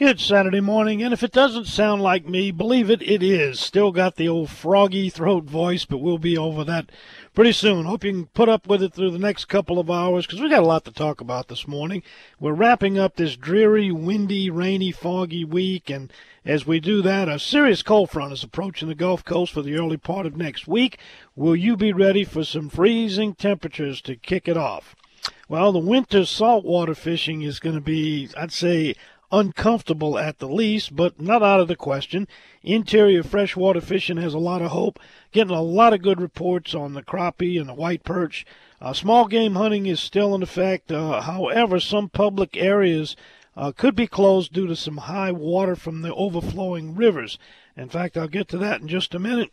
Good Saturday morning, and if it doesn't sound like me, believe it, it is. Still got the old froggy throat voice, but we'll be over that pretty soon. Hope you can put up with it through the next couple of hours because we got a lot to talk about this morning. We're wrapping up this dreary, windy, rainy, foggy week, and as we do that, a serious cold front is approaching the Gulf Coast for the early part of next week. Will you be ready for some freezing temperatures to kick it off? Well, the winter saltwater fishing is going to be, I'd say, uncomfortable at the least, but not out of the question. Interior freshwater fishing has a lot of hope, getting a lot of good reports on the crappie and the white perch. Uh, small game hunting is still in effect. Uh, however, some public areas uh, could be closed due to some high water from the overflowing rivers. In fact, I'll get to that in just a minute.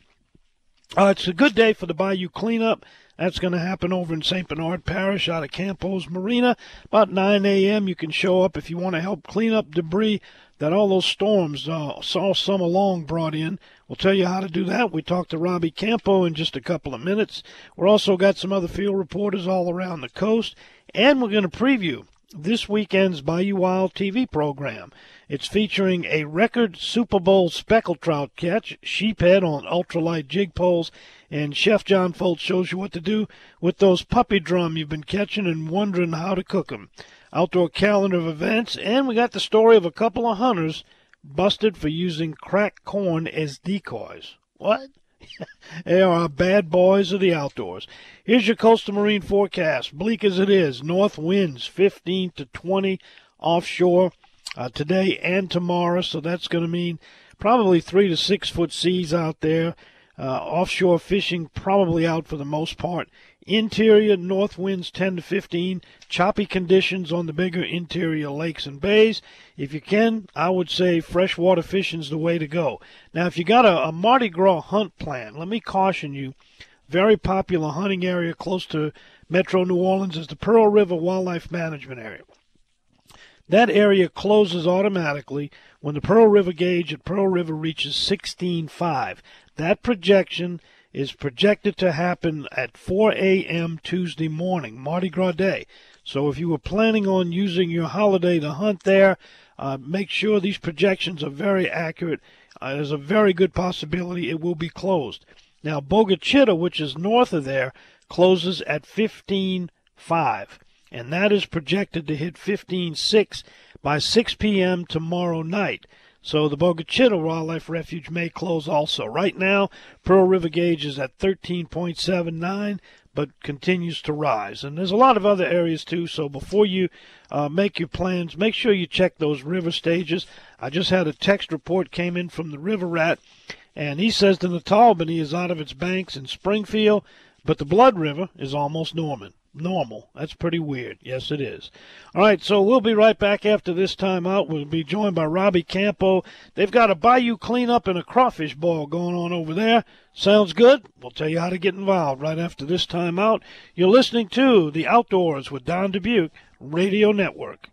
Uh, it's a good day for the bayou cleanup. That's going to happen over in St. Bernard Parish out of Campos Marina. About 9 a.m. You can show up if you want to help clean up debris that all those storms uh, all summer long brought in. We'll tell you how to do that. We talked to Robbie Campo in just a couple of minutes. We're also got some other field reporters all around the coast, and we're going to preview this weekend's Bayou Wild TV program. It's featuring a record Super Bowl speckled trout catch, sheephead on ultralight jig poles, and Chef John Foltz shows you what to do with those puppy drum you've been catching and wondering how to cook them. Outdoor calendar of events, and we got the story of a couple of hunters busted for using cracked corn as decoys. What? they are our bad boys of the outdoors. Here's your coastal marine forecast. Bleak as it is, north winds 15 to 20 offshore uh, today and tomorrow, so that's going to mean probably three to six foot seas out there. Uh, offshore fishing probably out for the most part. Interior north winds 10 to 15. Choppy conditions on the bigger interior lakes and bays. If you can, I would say freshwater fishing's the way to go. Now, if you got a, a Mardi Gras hunt plan, let me caution you. Very popular hunting area close to Metro New Orleans is the Pearl River Wildlife Management Area. That area closes automatically when the Pearl River gauge at Pearl River reaches 16.5. That projection is projected to happen at 4 a.m. Tuesday morning, Mardi Gras Day. So if you were planning on using your holiday to hunt there, uh, make sure these projections are very accurate. Uh, there's a very good possibility it will be closed. Now, Bogue Chitto, which is north of there, closes at 15.5, and that is projected to hit 15.6 by 6 p.m. tomorrow night. So the Bogue Chitto Wildlife Refuge may close also. Right now, Pearl River gauge is at 13.79, but continues to rise. And there's a lot of other areas too. So before you uh, make your plans, make sure you check those river stages. I just had a text report came in from the River Rat, and he says the Natalbany is out of its banks in Springfield, but the Blood River is almost Norman normal. That's pretty weird. Yes, it is. All right, so we'll be right back after this time out. We'll be joined by Robbie Campo. They've got a bayou cleanup and a crawfish boil going on over there. Sounds good? We'll tell you how to get involved right after this time out. You're listening to The Outdoors with Don Dubuc Radio Network.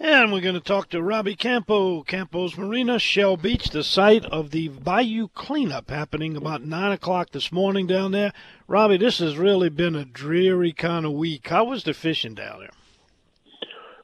And we're going to talk to Robbie Campo, Campo's Marina, Shell Beach, the site of the Bayou cleanup happening about 9 o'clock this morning down there. Robbie, this has really been a dreary kind of week. How was the fishing down there?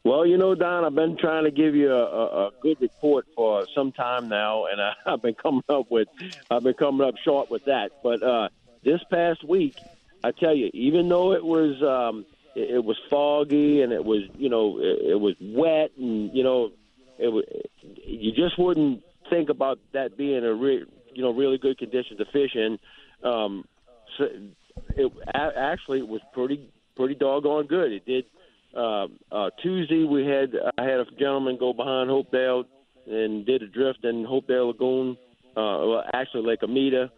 Well, you know, Don, I've been trying to give you a, a, a good report for some time now, and I, I've been coming up with, I've been coming up short with that. But uh, this past week, I tell you, even though it was um, it, it was foggy and it was you know it, it was wet and you know it was you just wouldn't think about that being a re, you know really good condition to fish in. Um, so it actually it was pretty pretty doggone good. It did. Uh, uh, Tuesday we had I had a gentleman go behind Hopedale and did a drift in Hopedale Lagoon. Uh, well, actually Lake Amita.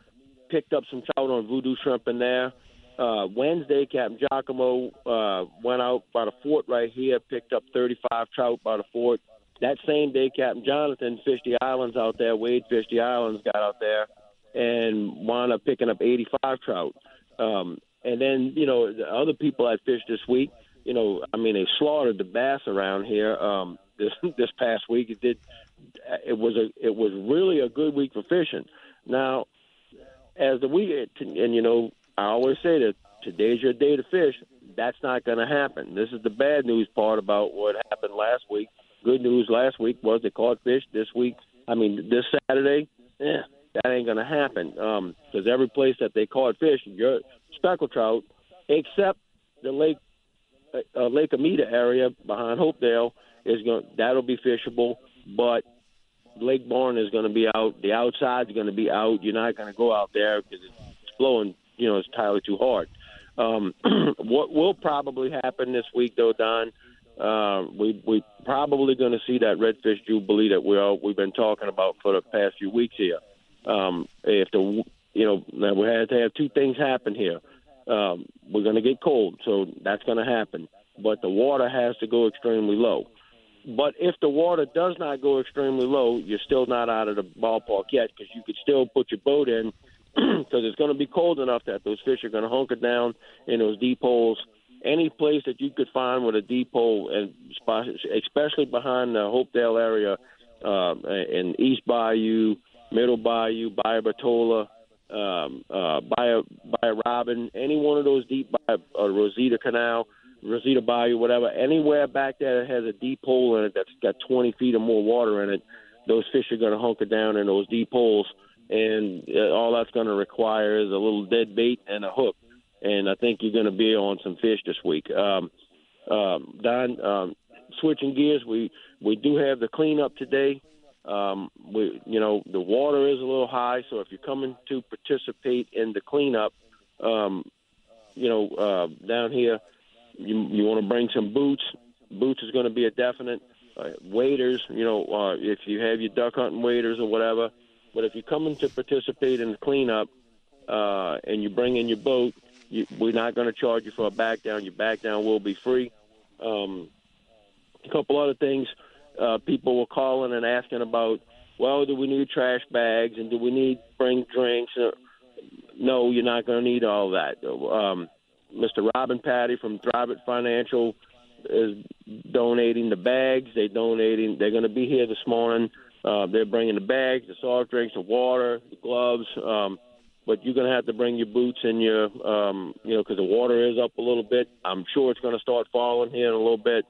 Picked up some trout on voodoo shrimp in there. Uh, Wednesday, Captain Giacomo uh, went out by the fort right here, picked up 35 trout by the fort. That same day, Captain Jonathan fished the islands out there. Wade fished the islands, got out there, and wound up picking up 85 trout. Um, and then, you know, the other people I fished this week, you know, I mean, they slaughtered the bass around here um, this this past week. It did. It was a. It was really a good week for fishing. Now, as the week, and you know, I always say that today's your day to fish. That's not going to happen. This is the bad news part about what happened last week. good news last week was they caught fish. This week, I mean, this Saturday, yeah, that ain't going to happen because um, every place that they caught fish, your speckled trout, except the lake uh, uh, Lake Amita area behind Hopedale is going that'll be fishable, but Lake Borgne is going to be out. The outside's going to be out. You're not going to go out there because it's blowing. You know, it's entirely too hard. Um, what will probably happen this week, though, Don? Uh, we we probably going to see that redfish jubilee that we all we've been talking about for the past few weeks here. Um, if the you know now we had to have two things happen here. Um, we're going to get cold, so that's going to happen. But the water has to go extremely low. But if the water does not go extremely low, you're still not out of the ballpark yet because you could still put your boat in because it's going to be cold enough that those fish are going to hunker down in those deep holes. Any place that you could find with a deep hole, and especially behind the Hopedale area, uh, in East Bayou, Middle Bayou, Bayou Bertola, um, uh, Bayou, Bayou Robin, any one of those deep Bayou, uh, Rosita Canal, Rosita Bayou, whatever, anywhere back there that has a deep hole in it that's got 20 feet or more water in it, those fish are going to hunker down in those deep holes, and uh, all that's going to require is a little dead bait and a hook. And I think you're going to be on some fish this week. Um, um, Don, um, switching gears, we we do have the cleanup today. Um, we, you know, the water is a little high, so if you're coming to participate in the cleanup, um, you know, uh, down here, you you want to bring some boots. Boots is going to be a definite. Uh, waders, you know, uh, if you have your duck hunting waders or whatever. But if you're coming to participate in the cleanup uh, and you bring in your boat, you, we're not going to charge you for a back down. Your back down will be free. Um, a couple other things uh, people were calling and asking about. Well, do we need trash bags and do we need bring drinks? Uh, no, you're not going to need all that. Um, Mr. Robin Patty from Thrivent Financial is donating the bags. They donating. They're going to be here this morning. Uh, they're bringing the bags, the soft drinks, the water, the gloves. Um, but you're going to have to bring your boots and your, um, you know, because the water is up a little bit. I'm sure it's going to start falling here in a little bit.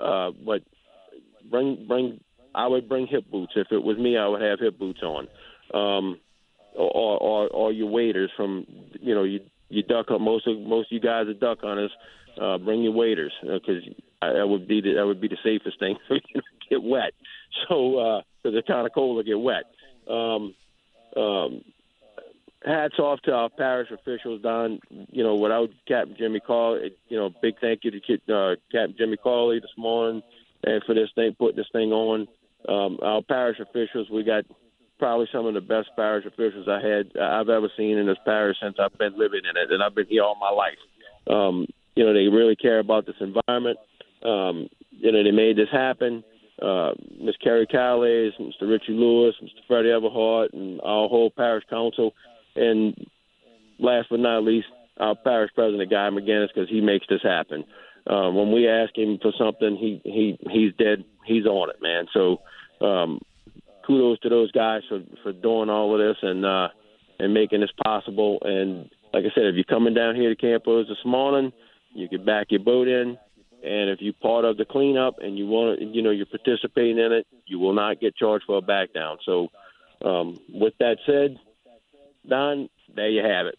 Uh, but bring, bring. I would bring hip boots. If it was me, I would have hip boots on. Um, or, or, or your waders from, you know, you you duck hunt. Most of most of you guys are duck hunters. Uh, bring your waders because uh, that would be the, that would be the safest thing get wet. So because it's kind of cold to get wet. Um, um, hats off to our parish officials, Don. You know, without Captain Jimmy Call, you know, big thank you to uh, Captain Jimmy Cawley this morning and for this thing, putting this thing on. Um, our parish officials, we got probably some of the best parish officials I had I've ever seen in this parish since I've been living in it, and I've been here all my life. Um, you know, they really care about this environment. Um, you know, they made this happen. Uh, Miss Carrie Callais, Mr. Richie Lewis, Mr. Freddie Everhart, and our whole parish council. And last but not least, our parish president, Guy McInnis, because he makes this happen. Uh, when we ask him for something, he he he's dead. He's on it, man. So um, kudos to those guys for for doing all of this and uh, and making this possible. And like I said, if you're coming down here to Campo's this morning, you can back your boat in. And if you're part of the cleanup and you want to, you know, you're participating in it, you will not get charged for a back down. So, um, with that said, Don, there you have it.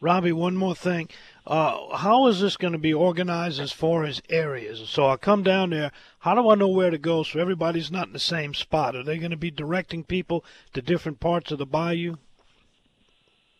Robbie, one more thing. Uh, how is this going to be organized as far as areas? So I come down there. How do I know where to go so everybody's not in the same spot? Are they going to be directing people to different parts of the bayou?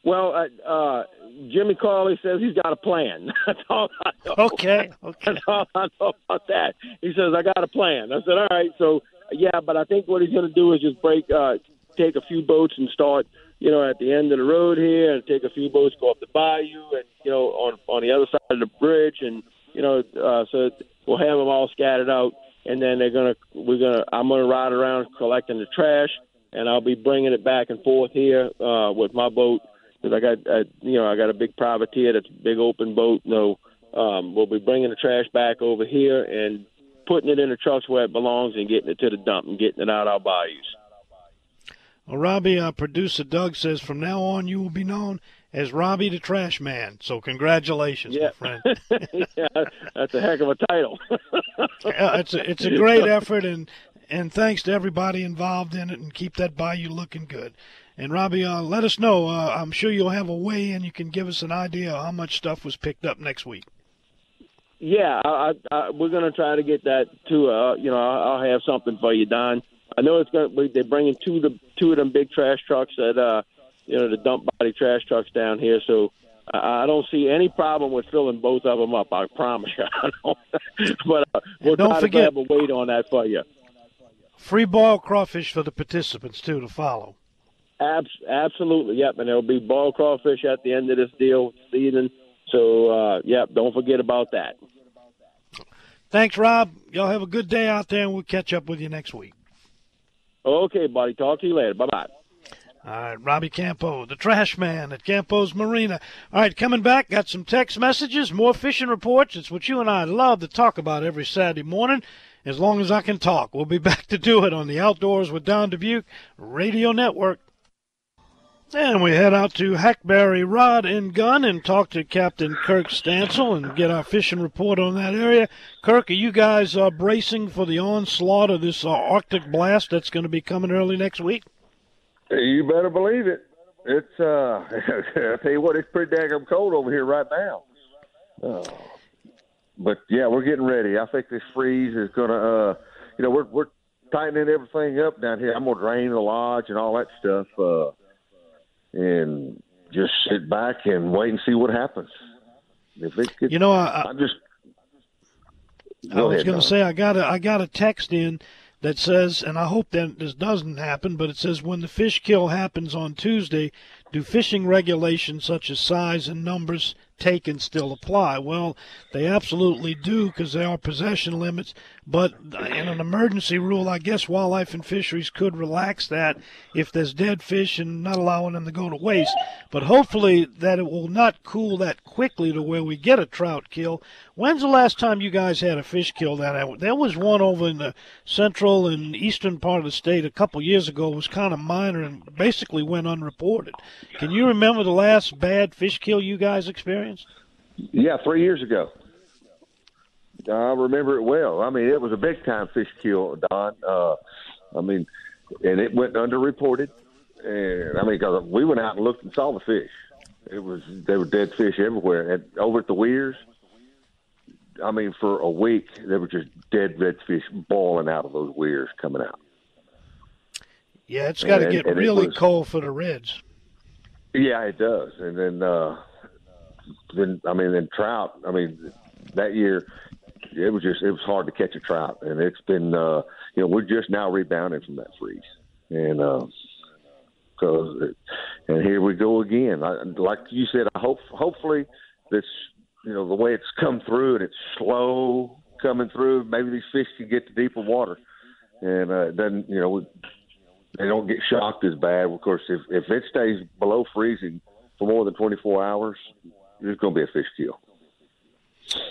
Well, uh, uh, Jimmy Cawley says he's got a plan. That's all I know. Okay, okay. That's all I know about that. He says I got a plan. I said, all right. So yeah, but I think what he's going to do is just break, uh, take a few boats and start – you know, at the end of the road here and take a few boats, go up the bayou, and you know, on on the other side of the bridge, and you know, uh, so we'll have them all scattered out, and then they're gonna, we're gonna, I'm gonna ride around collecting the trash, and I'll be bringing it back and forth here uh, with my boat because I got, uh, you know, I got a big privateer that's a big open boat. No, um, we'll be bringing the trash back over here and putting it in the trucks where it belongs and getting it to the dump and getting it out our bayous. Well, Robbie, our producer Doug says from now on you will be known as Robbie the Trash Man. So congratulations, yeah. my friend. yeah, that's a heck of a title. yeah, it's a it's a great effort, and and thanks to everybody involved in it, and keep that bayou looking good. And Robbie, uh, let us know. Uh, I'm sure you'll have a way in. You can give us an idea of how much stuff was picked up next week. Yeah, I, I, we're going to try to get that too. Uh, you know, I'll, I'll have something for you, Don. I know it's going. to They're bringing two of the two of them big trash trucks that uh, you know, the dump body trash trucks down here. So I don't see any problem with filling both of them up. I promise you. I don't. but uh, we'll don't try forget, to grab a weight on that for you. Free ball crawfish for the participants too to follow. Abs- absolutely, yep. And there'll be ball crawfish at the end of this deal season. So, uh, yep, don't forget about that. Thanks, Rob. Y'all have a good day out there, and we'll catch up with you next week. Okay, buddy. Talk to you later. Bye bye. All right, Robbie Campo, the trash man at Campo's Marina. All right, coming back, got some text messages, more fishing reports. It's what you and I love to talk about every Saturday morning. As long as I can talk, we'll be back to do it on the Outdoors with Don Dubuc Radio Network. And we head out to Hackberry Rod and Gun and talk to Captain Kirk Stansel and get our fishing report on that area. Kirk, are you guys uh, bracing for the onslaught of this uh, Arctic blast that's going to be coming early next week? You better believe it. It's uh, I tell you what, it's pretty daggum cold over here right now. Uh, but yeah, we're getting ready. I think this freeze is gonna, uh, you know, we're we're tightening everything up down here. I'm gonna drain the lodge and all that stuff. Uh, and just sit back and wait and see what happens. If it gets, you know, I, I just. I was going to say I got a I got a text in that says, and I hope that this doesn't happen, but it says when the fish kill happens on Tuesday, do fishing regulations such as size and numbers taken still apply? Well, they absolutely do because they are possession limits. But in an emergency rule, I guess wildlife and fisheries could relax that if there's dead fish and not allowing them to go to waste. But hopefully that it will not cool that quickly to where we get a trout kill. When's the last time you guys had a fish kill down there? was one over in the central and eastern part of the state a couple years ago. It was kind of minor and basically went unreported. Can you remember the last bad fish kill you guys experienced? Yeah, three years ago. I remember it well. I mean, it was a big time fish kill, Don. Uh, I mean, and it went underreported. And I mean, cause we went out and looked and saw the fish. It was there were dead fish everywhere. And over at the weirs, I mean, for a week there were just dead redfish boiling out of those weirs coming out. Yeah, it's got to get really was, cold for the reds. Yeah, it does. And then, uh, then I mean, then trout. I mean, that year it was just it was hard to catch a trout, and it's been uh, you know we're just now rebounding from that freeze, and uh, cause and here we go again. I, like you said, I hope hopefully this you know the way it's come through and it's slow coming through. Maybe these fish can get to deeper water, and uh, then you know they don't get shocked as bad. Of course, if if it stays below freezing for more than 24 hours, there's going to be a fish kill.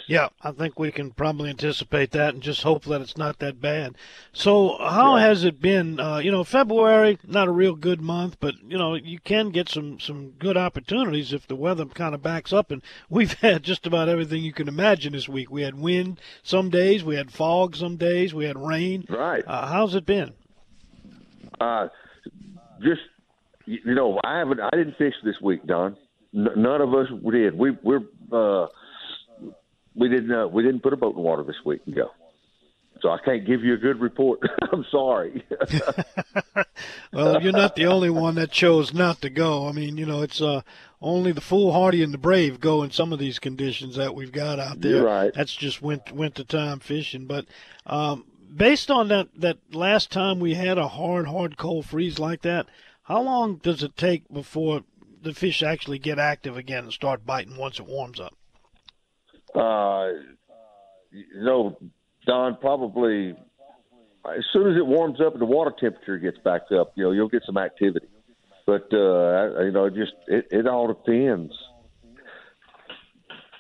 Yeah, I think we can probably anticipate that and just hope that it's not that bad. So, how yeah. has it been? Uh, you know, February not a real good month, but you know you can get some some good opportunities if the weather kind of backs up. And we've had just about everything you can imagine this week. We had wind some days, we had fog some days, we had rain. Right. Uh, how's it been? Uh, just you know, I haven't. I didn't fish this week, Don. N- none of us did. We we're. Uh, we didn't uh, we didn't put a boat in water this week and go. So I can't give you a good report. I'm sorry. well, you're not the only one that chose not to go. I mean, you know, it's uh, only the foolhardy and the brave go in some of these conditions that we've got out there. You're right. That's just winter, winter time fishing. But um, based on that, that last time we had a hard, hard cold freeze like that, how long does it take before the fish actually get active again and start biting once it warms up? Uh, you know, Don, probably as soon as it warms up and the water temperature gets back up, you know, you'll get some activity. But uh, you know, just it, it all depends.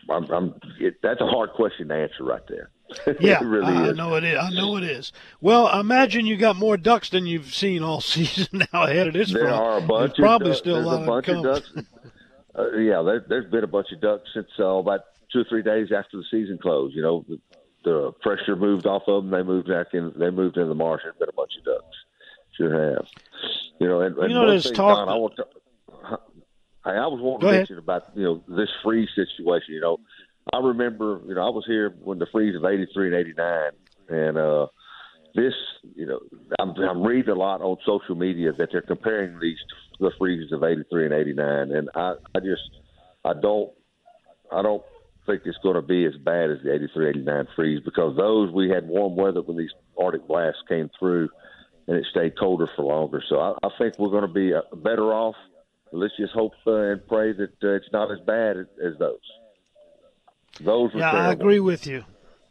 I'm, I'm it, that's a hard question to answer right there. Yeah, really I, is. know it is. I know it is. Well, imagine you got more ducks than you've seen all season now ahead of this. There front. are a bunch. There's probably ducks. still a lot a bunch of, of ducks. Uh, yeah, there, there's been a bunch of ducks since uh, about two or three days after the season closed. You know, the, the pressure moved off of them. They moved back in. They moved in the marsh. There's been a bunch of ducks. Sure have. You know, and, and You know, there's thing, talk Don, I, want to, I I was wanting Go to ahead. mention about you know this freeze situation. You know, I remember you know I was here when the freeze of '83 and '89, and uh, this you know I'm, I'm reading a lot on social media that they're comparing these the freezes of '83 and '89, and I I just I don't I don't think it's going to be as bad as the 83 89 freeze because those we had warm weather when these Arctic blasts came through and it stayed colder for longer. So I, I think we're going to be uh, better off. Let's just hope uh, and pray that uh, it's not as bad as, as those. Those were Yeah, I agree with you.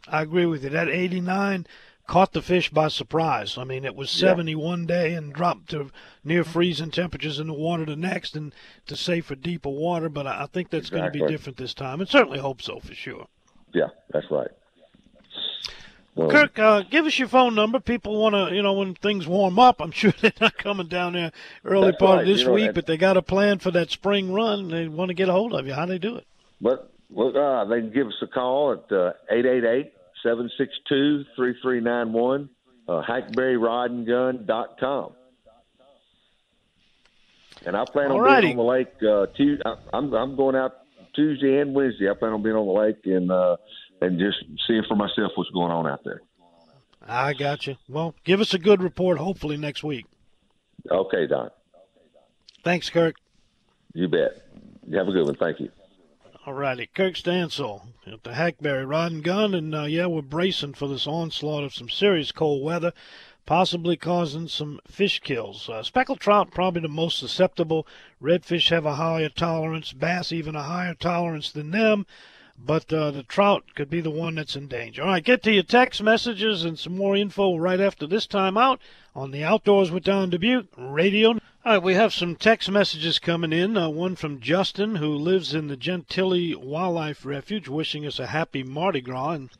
I agree with you. That 89 caught the fish by surprise. I mean, it was Yeah. one day and dropped to near freezing temperatures in the water the next, and to safe for deeper water. But I think that's going to be different this time, and certainly hope so for sure. Yeah, that's right. Well, Kirk, uh, give us your phone number. People want to, you know, when things warm up, I'm sure they're not coming down there early part right. of this You know, week, but they got a plan for that spring run. They want to get a hold of you. How do they do it? But well, uh, they can give us a call at uh, eight eight eight seven six two three three nine one. Uh, hackberryrodandgun.com. And I plan on Alrighty. being on the lake. Uh, Tuesday, I'm I'm going out Tuesday and Wednesday. I plan on being on the lake and uh, and just seeing for myself what's going on out there. I got you. Well, give us a good report, hopefully next week. Okay, Don. Thanks, Kirk. You bet. You have a good one. Thank you. All righty, Kirk Stansel at the Hackberry Rod and Gun, and uh, yeah, we're bracing for this onslaught of some serious cold weather, possibly causing some fish kills. Uh, speckled trout probably the most susceptible. Redfish have a higher tolerance, bass even a higher tolerance than them, but uh, the trout could be the one that's in danger. All right, get to your text messages and some more info right after this time out on the Outdoors with Don Dubuc radio. All right, we have some text messages coming in. Uh, one from Justin, who lives in the Gentilly Wildlife Refuge, wishing us a happy Mardi Gras. And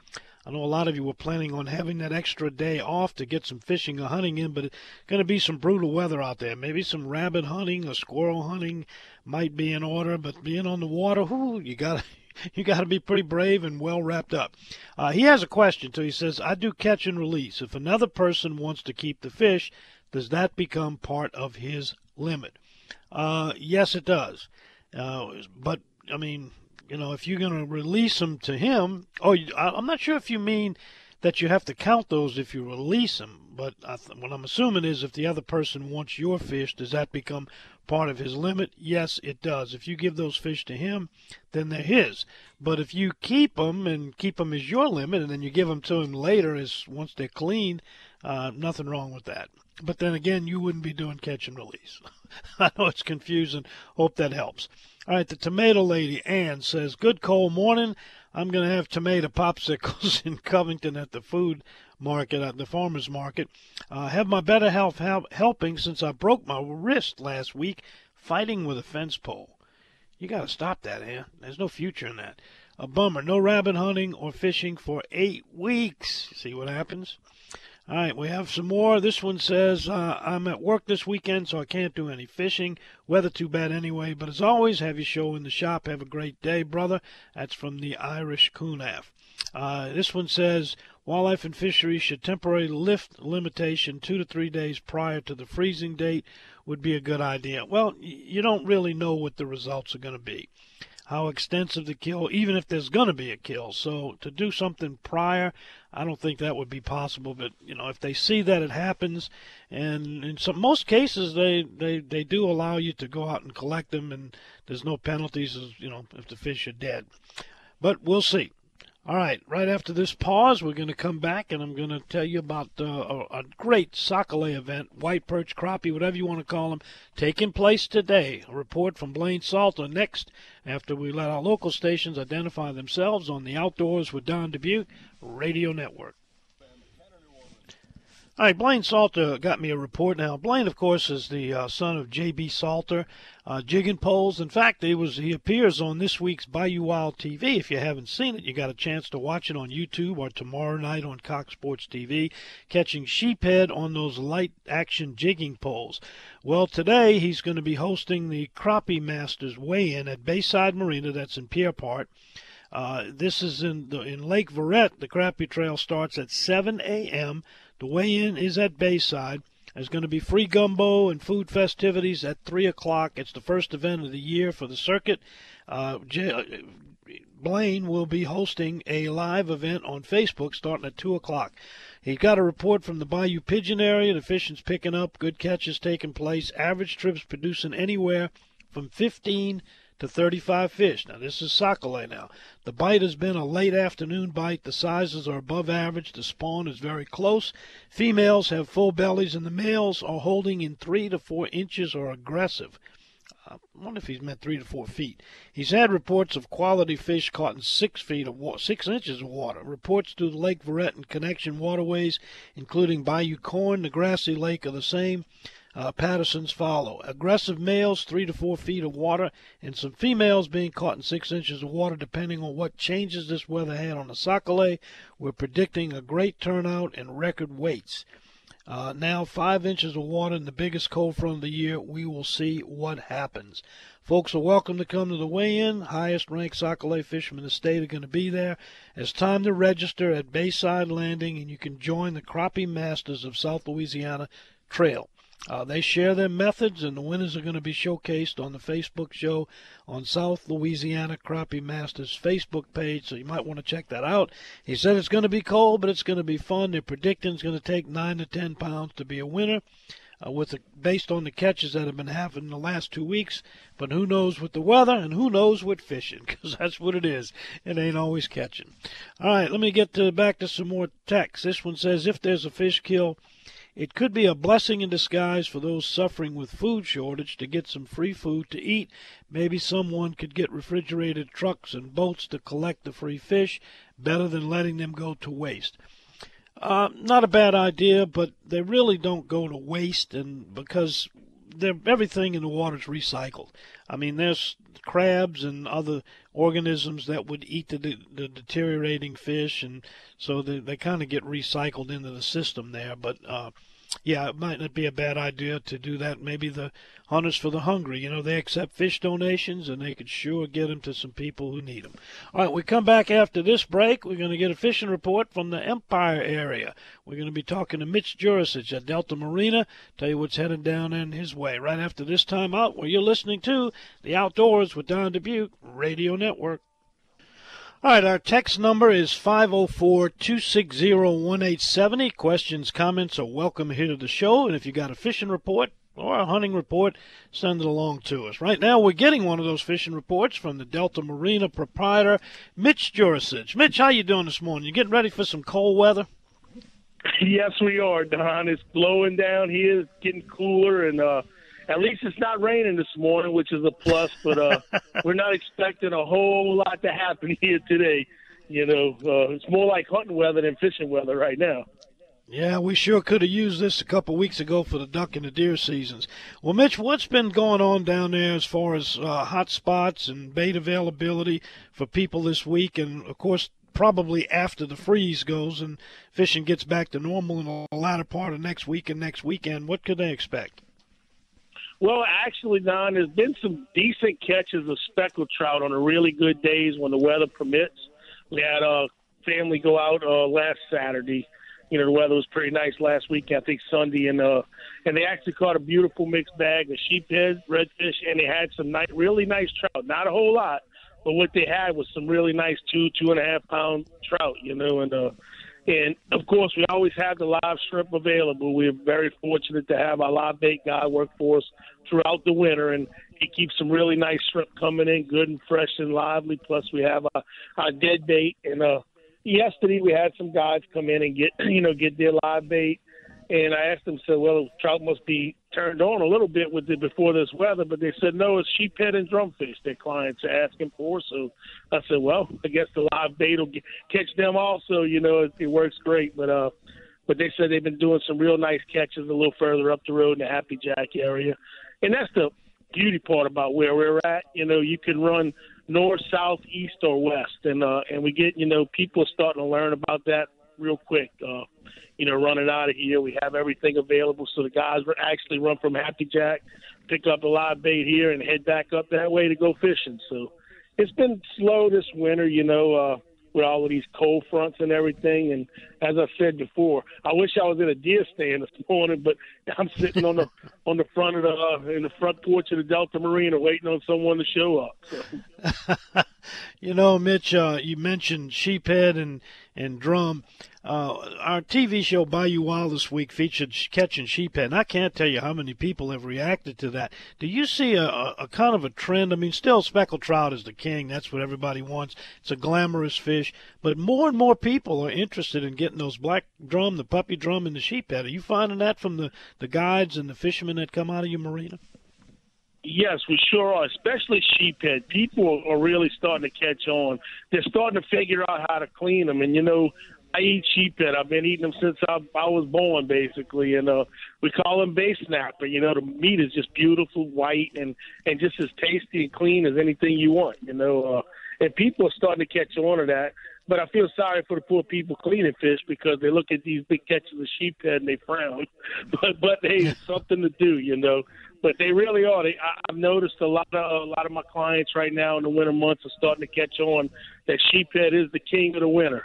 I know a lot of you were planning on having that extra day off to get some fishing or hunting in, but it's going to be some brutal weather out there. Maybe some rabbit hunting or squirrel hunting might be in order, but being on the water, whoo, you got to. You got to be pretty brave and well wrapped up. Uh, he has a question too. He says, "I do catch and release. If another person wants to keep the fish, does that become part of his limit?" Uh, yes, it does. Uh, but I mean, you know, if you're going to release them to him, oh, I'm not sure if you mean that you have to count those if you release them. But th- what I'm assuming is if the other person wants your fish, does that become part of his limit? Yes, it does. If you give those fish to him, then they're his. But if you keep them and keep them as your limit, and then you give them to him later as once they're clean, uh, nothing wrong with that. But then again, you wouldn't be doing catch and release. I know it's confusing. Hope that helps. All right, the tomato lady Ann says, "Good cold morning. I'm going to have tomato popsicles in Covington at the food market at the farmers market. Uh, have my better health help, helping since I broke my wrist last week fighting with a fence pole. You got to stop that, Ann. There's no future in that. A bummer. No rabbit hunting or fishing for eight weeks. See what happens." All right, we have some more. This one says, uh, I'm at work this weekend, so I can't do any fishing. Weather too bad anyway, but as always, have your show in the shop. Have a great day, brother. That's from the Irish Coonaf. Uh, this one says, Wildlife and Fisheries should temporarily lift limitation two to three days prior to the freezing date would be a good idea. Well, you don't really know what the results are going to be how extensive the kill, even if there's going to be a kill. So to do something prior, I don't think that would be possible. But you know, if they see that it happens, and in some most cases they they they do allow you to go out and collect them, and there's no penalties. As you know, if the fish are dead. But we'll see. All right, right after this pause, we're going to come back and I'm going to tell you about uh, a, a great Sac-a-lait event, white perch, crappie, whatever you want to call them, taking place today. A report from Blaine Salter next after we let our local stations identify themselves on the Outdoors with Don Dubuc Radio Network. All right, Blaine Salter got me a report now. Blaine, of course, is the uh, son of J.B. Salter, uh, jigging poles. In fact, he was he appears on this week's Bayou Wild TV. If you haven't seen it, you got a chance to watch it on YouTube or tomorrow night on Cox Sports TV, catching sheephead on those light action jigging poles. Well, today he's going to be hosting the Crappie Masters weigh-in at Bayside Marina. That's in Pierre Part. Uh, this is in the, in Lake Verret. The Crappie Trail starts at 7 a.m. The weigh-in is at Bayside. There's going to be free gumbo and food festivities at 3 o'clock. It's the first event of the year for the circuit. Uh, J- uh, Blaine will be hosting a live event on Facebook starting at 2 o'clock. He's got a report from the Bayou Pigeon area. The fishing's picking up. Good catches taking place. Average trips producing anywhere from 15 to 35 fish. Now, this is sac-a-lait now. The bite has been a late afternoon bite. The sizes are above average. The spawn is very close. Females have full bellies, and the males are holding in 3 to 4 inches or aggressive. Uh, I wonder if he's meant three to four feet. He's had reports of quality fish caught in six feet of water, six inches of water. Reports through the Lake Verret and connection waterways, including Bayou Corne, the Grassy Lake, are the same. Uh, Patterson's follow. Aggressive males, three to four feet of water, and some females being caught in six inches of water, depending on what changes this weather had on the sac-a-lait. We're predicting a great turnout and record weights. Uh, now, five inches of water in the biggest cold front of the year. We will see what happens. Folks are welcome to come to the weigh-in. Highest ranked sac-a-lait fishermen in the state are going to be there. It's time to register at Bayside Landing, and you can join the Crappie Masters of South Louisiana Trail. Uh, they share their methods, and the winners are going to be showcased on the Facebook show on South Louisiana Crappie Masters Facebook page, so you might want to check that out. He said it's going to be cold, but it's going to be fun. They're predicting it's going to take 9 to 10 pounds to be a winner. Uh, with the, based on the catches that have been happening the last two weeks, but who knows with the weather and who knows with fishing, because that's what it is. It ain't always catching. All right, let me get to, back to some more text. This one says if there's a fish kill it could be a blessing in disguise for those suffering with food shortage to get some free food to eat. Maybe someone could get refrigerated trucks and boats to collect the free fish better than letting them go to waste. Uh, not a bad idea, but they really don't go to waste, and because everything in the water is recycled. I mean, there's crabs and other organisms that would eat the, the deteriorating fish, and so they, they kind of get recycled into the system there. But uh, yeah, it might not be a bad idea to do that. Maybe the Hunters for the Hungry, you know, they accept fish donations and they could sure get them to some people who need them. All right, we come back after this break. We're going to get a fishing report from the Empire area. We're going to be talking to Mitch Jurisich at Delta Marina. Tell you what's headed down in his way right after this time out where you're listening to The Outdoors with Don Dubuc Radio Network. All right, our text number is 504 260 1870. Questions, comments are welcome here to the show. And if you got a fishing report or a hunting report, send it along to us. Right now, we're getting one of those fishing reports from the Delta Marina proprietor, Mitch Jurisich. Mitch, how you doing this morning? You getting ready for some cold weather? Yes, we are, Don. It's blowing down here. Getting cooler, and uh, at least it's not raining this morning, which is a plus. But uh, we're not expecting a whole lot to happen here today. You know, uh, it's more like hunting weather than fishing weather right now. Yeah, we sure could have used this a couple weeks ago for the duck and the deer seasons. Well, Mitch, what's been going on down there as far as uh, hot spots and bait availability for people this week? And of course, probably after the freeze goes and fishing gets back to normal in the latter part of next week and next weekend, what could they expect? Well, actually, Don, there's been some decent catches of speckled trout on the really good days when the weather permits. We had a family go out uh, last Saturday. You know, the weather was pretty nice last week. I think Sunday, and uh, and they actually caught a beautiful mixed bag of sheephead, redfish, and they had some nice, really nice trout. Not a whole lot, but what they had was some really nice two, two and a half pound trout. You know, and uh, and of course, we always have the live shrimp available. We're very fortunate to have our live bait guy work for us throughout the winter, and he keeps some really nice shrimp coming in, good and fresh and lively. Plus, we have our, our dead bait. And uh, yesterday, we had some guys come in and get you know get their live bait. And I asked them, said, well, trout must be turned on a little bit with it before this weather, but they said no, it's sheephead and drumfish their clients are asking for. So I said, well, I guess the live bait will get, catch them also. You know, it, it works great. But uh, but they said they've been doing some real nice catches a little further up the road in the Happy Jack area, and that's the beauty part about where we're at. You know, you can run north, south, east, or west, and uh, and we get you know people starting to learn about that real quick. Uh, you know, running out of here, we have everything available, so the guys were actually run from Happy Jack, pick up a live bait here, and head back up that way to go fishing. So it's been slow this winter. You know, uh, with all of these cold fronts and everything. And as I said before, I wish I was in a deer stand this morning, but I'm sitting on the on the front of the uh, in the front porch of the Delta Marina waiting on someone to show up. So. you know, Mitch, uh, you mentioned sheephead and and drum. Uh, our TV show Bayou Wild this week featured catching sheephead, I can't tell you how many people have reacted to that. Do you see a, a, a, kind of a trend? I mean, still speckled trout is the king. That's what everybody wants. It's a glamorous fish, but more and more people are interested in getting those black drum, the puppy drum, and the sheephead. Are you finding that from the, the guides and the fishermen that come out of your marina? Yes, we sure are, especially sheephead. People are really starting to catch on. They're starting to figure out how to clean them. And, you know, I eat sheephead. I've been eating them since I, I was born, basically, and uh, we call them base snapper. You know, the meat is just beautiful, white, and and just as tasty and clean as anything you want. You know, uh, and people are starting to catch on to that. But I feel sorry for the poor people cleaning fish because they look at these big catches of sheephead and they frown. But but hey, it's something to do, you know. But they really are. They, I, I've noticed a lot of a lot of my clients right now in the winter months are starting to catch on that sheephead is the king of the winter.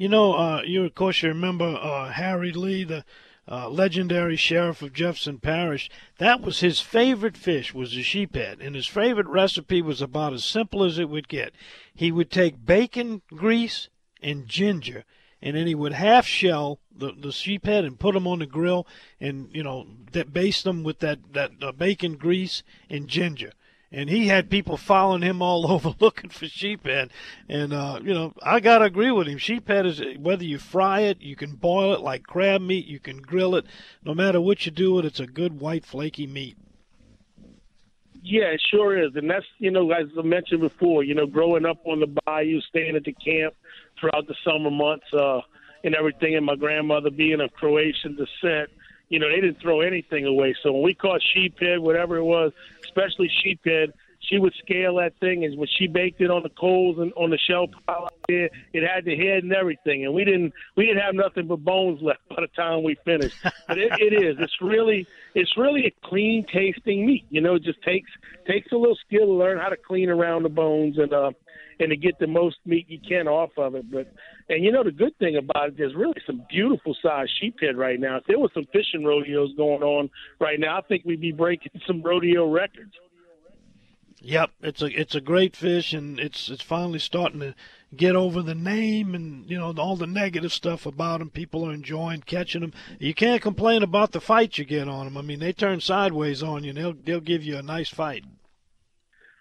You know, uh, you of course you remember uh, Harry Lee, the uh, legendary sheriff of Jefferson Parish. That was his favorite fish was the sheephead, and his favorite recipe was about as simple as it would get. He would take bacon grease and ginger, and then he would half shell the the sheephead and put them on the grill, and you know that baste them with that that uh, bacon grease and ginger and he had people following him all over looking for sheephead. And uh, you know, I gotta agree with him. Sheephead is whether you fry it, you can boil it like crab meat, you can grill it. No matter what you do it, it's a good white flaky meat. Yeah, it sure is, and that's you know, as I mentioned before, you know, growing up on the bayou, staying at the camp throughout the summer months, uh, and everything, and my grandmother being of Croatian descent, you know, they didn't throw anything away. So when we caught sheephead, whatever it was, especially sheephead, she would scale that thing, and when she baked it on the coals and on the shell pile out there, it had the head and everything, and we didn't we didn't have nothing but bones left by the time we finished. But it, it is it's really it's really a clean tasting meat. You know, it just takes takes a little skill to learn how to clean around the bones and uh and to get the most meat you can off of it. But and you know the good thing about it, there's really some beautiful sized sheephead right now. If there was some fishing rodeos going on right now, I think we'd be breaking some rodeo records. Yep, it's a it's a great fish, and it's it's finally starting to get over the name and you know all the negative stuff about them. People are enjoying catching them. You can't complain about the fight you get on them. I mean, they turn sideways on you. And they'll they'll give you a nice fight.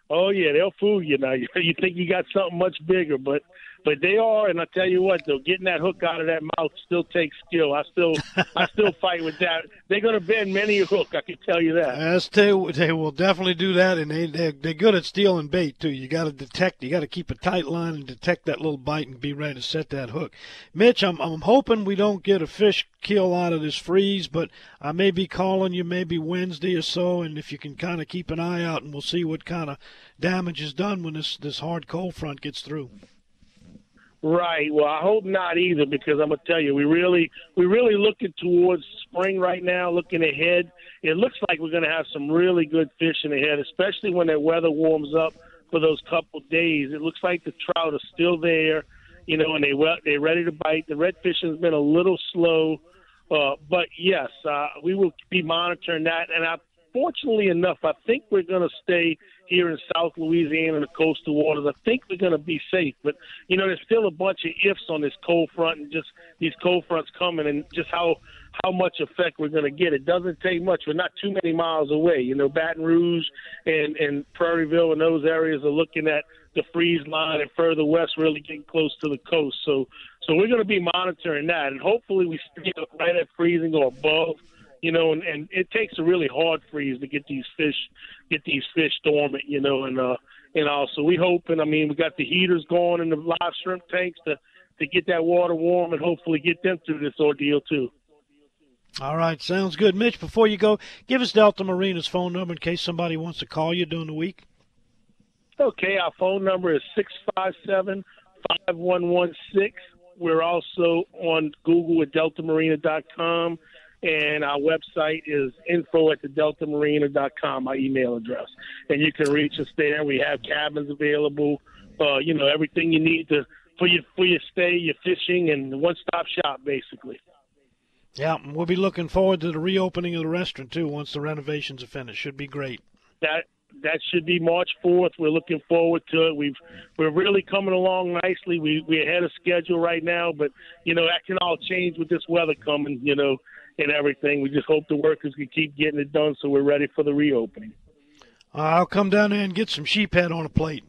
Oh yeah, they'll fool you now. You think you got something much bigger, but but they are, and I tell you what, though, getting that hook out of that mouth still takes skill. I still I still fight with that. They're going to bend many a hook. I can tell you that. Yes, they they will definitely do that, and they they're, they're good at stealing bait too. You got to detect. You got to keep a tight line and detect that little bite and be ready to set that hook. Mitch, I'm I'm hoping we don't get a fish kill out of this freeze, but I may be calling you maybe Wednesday or so, and if you can kind of keep an eye out, and we'll see what kind of damage is done when this this hard cold front gets through. Right. Well, I hope not either, because I'm gonna tell you, we really we really looking towards spring right now. Looking ahead, it looks like we're gonna have some really good fishing ahead, especially when the weather warms up for those couple days. It looks like the trout are still there, you know, and they they're ready to bite. The red fishing's been a little slow, uh, but yes, uh, we will be monitoring that. And I, fortunately enough, I think we're gonna stay here in South Louisiana and the coastal waters. I think we're going to be safe, but you know, there's still a bunch of ifs on this cold front and just these cold fronts coming and just how how much effect we're going to get. It doesn't take much. We're not too many miles away. You know, Baton Rouge and and Prairieville and those areas are looking at the freeze line, and further west, really getting close to the coast. So so we're going to be monitoring that, and hopefully we stay right at freezing or above you know, and, and it takes a really hard freeze to get these fish get these fish dormant, you know, and uh and also we hope and I mean we got the heaters going in the live shrimp tanks to to get that water warm and hopefully get them through this ordeal too. All right, sounds good. Mitch, before you go, give us Delta Marina's phone number in case somebody wants to call you during the week. Okay, our phone number is 657 5116. We're also on Google at deltamarina.com, and our website is info at the deltamarina.com, our email address. And you can reach us there. We have cabins available, uh, you know, everything you need to for your for your stay, your fishing, and one stop shop basically. Yeah, we'll be looking forward to the reopening of the restaurant too once the renovations are finished. Should be great. That that should be March 4th. We're looking forward to it. We've we're really coming along nicely. We we're ahead of schedule right now, but you know that can all change with this weather coming. You know, and everything. We just hope the workers can keep getting it done so we're ready for the reopening. Uh, I'll come down there and get some sheephead on a plate.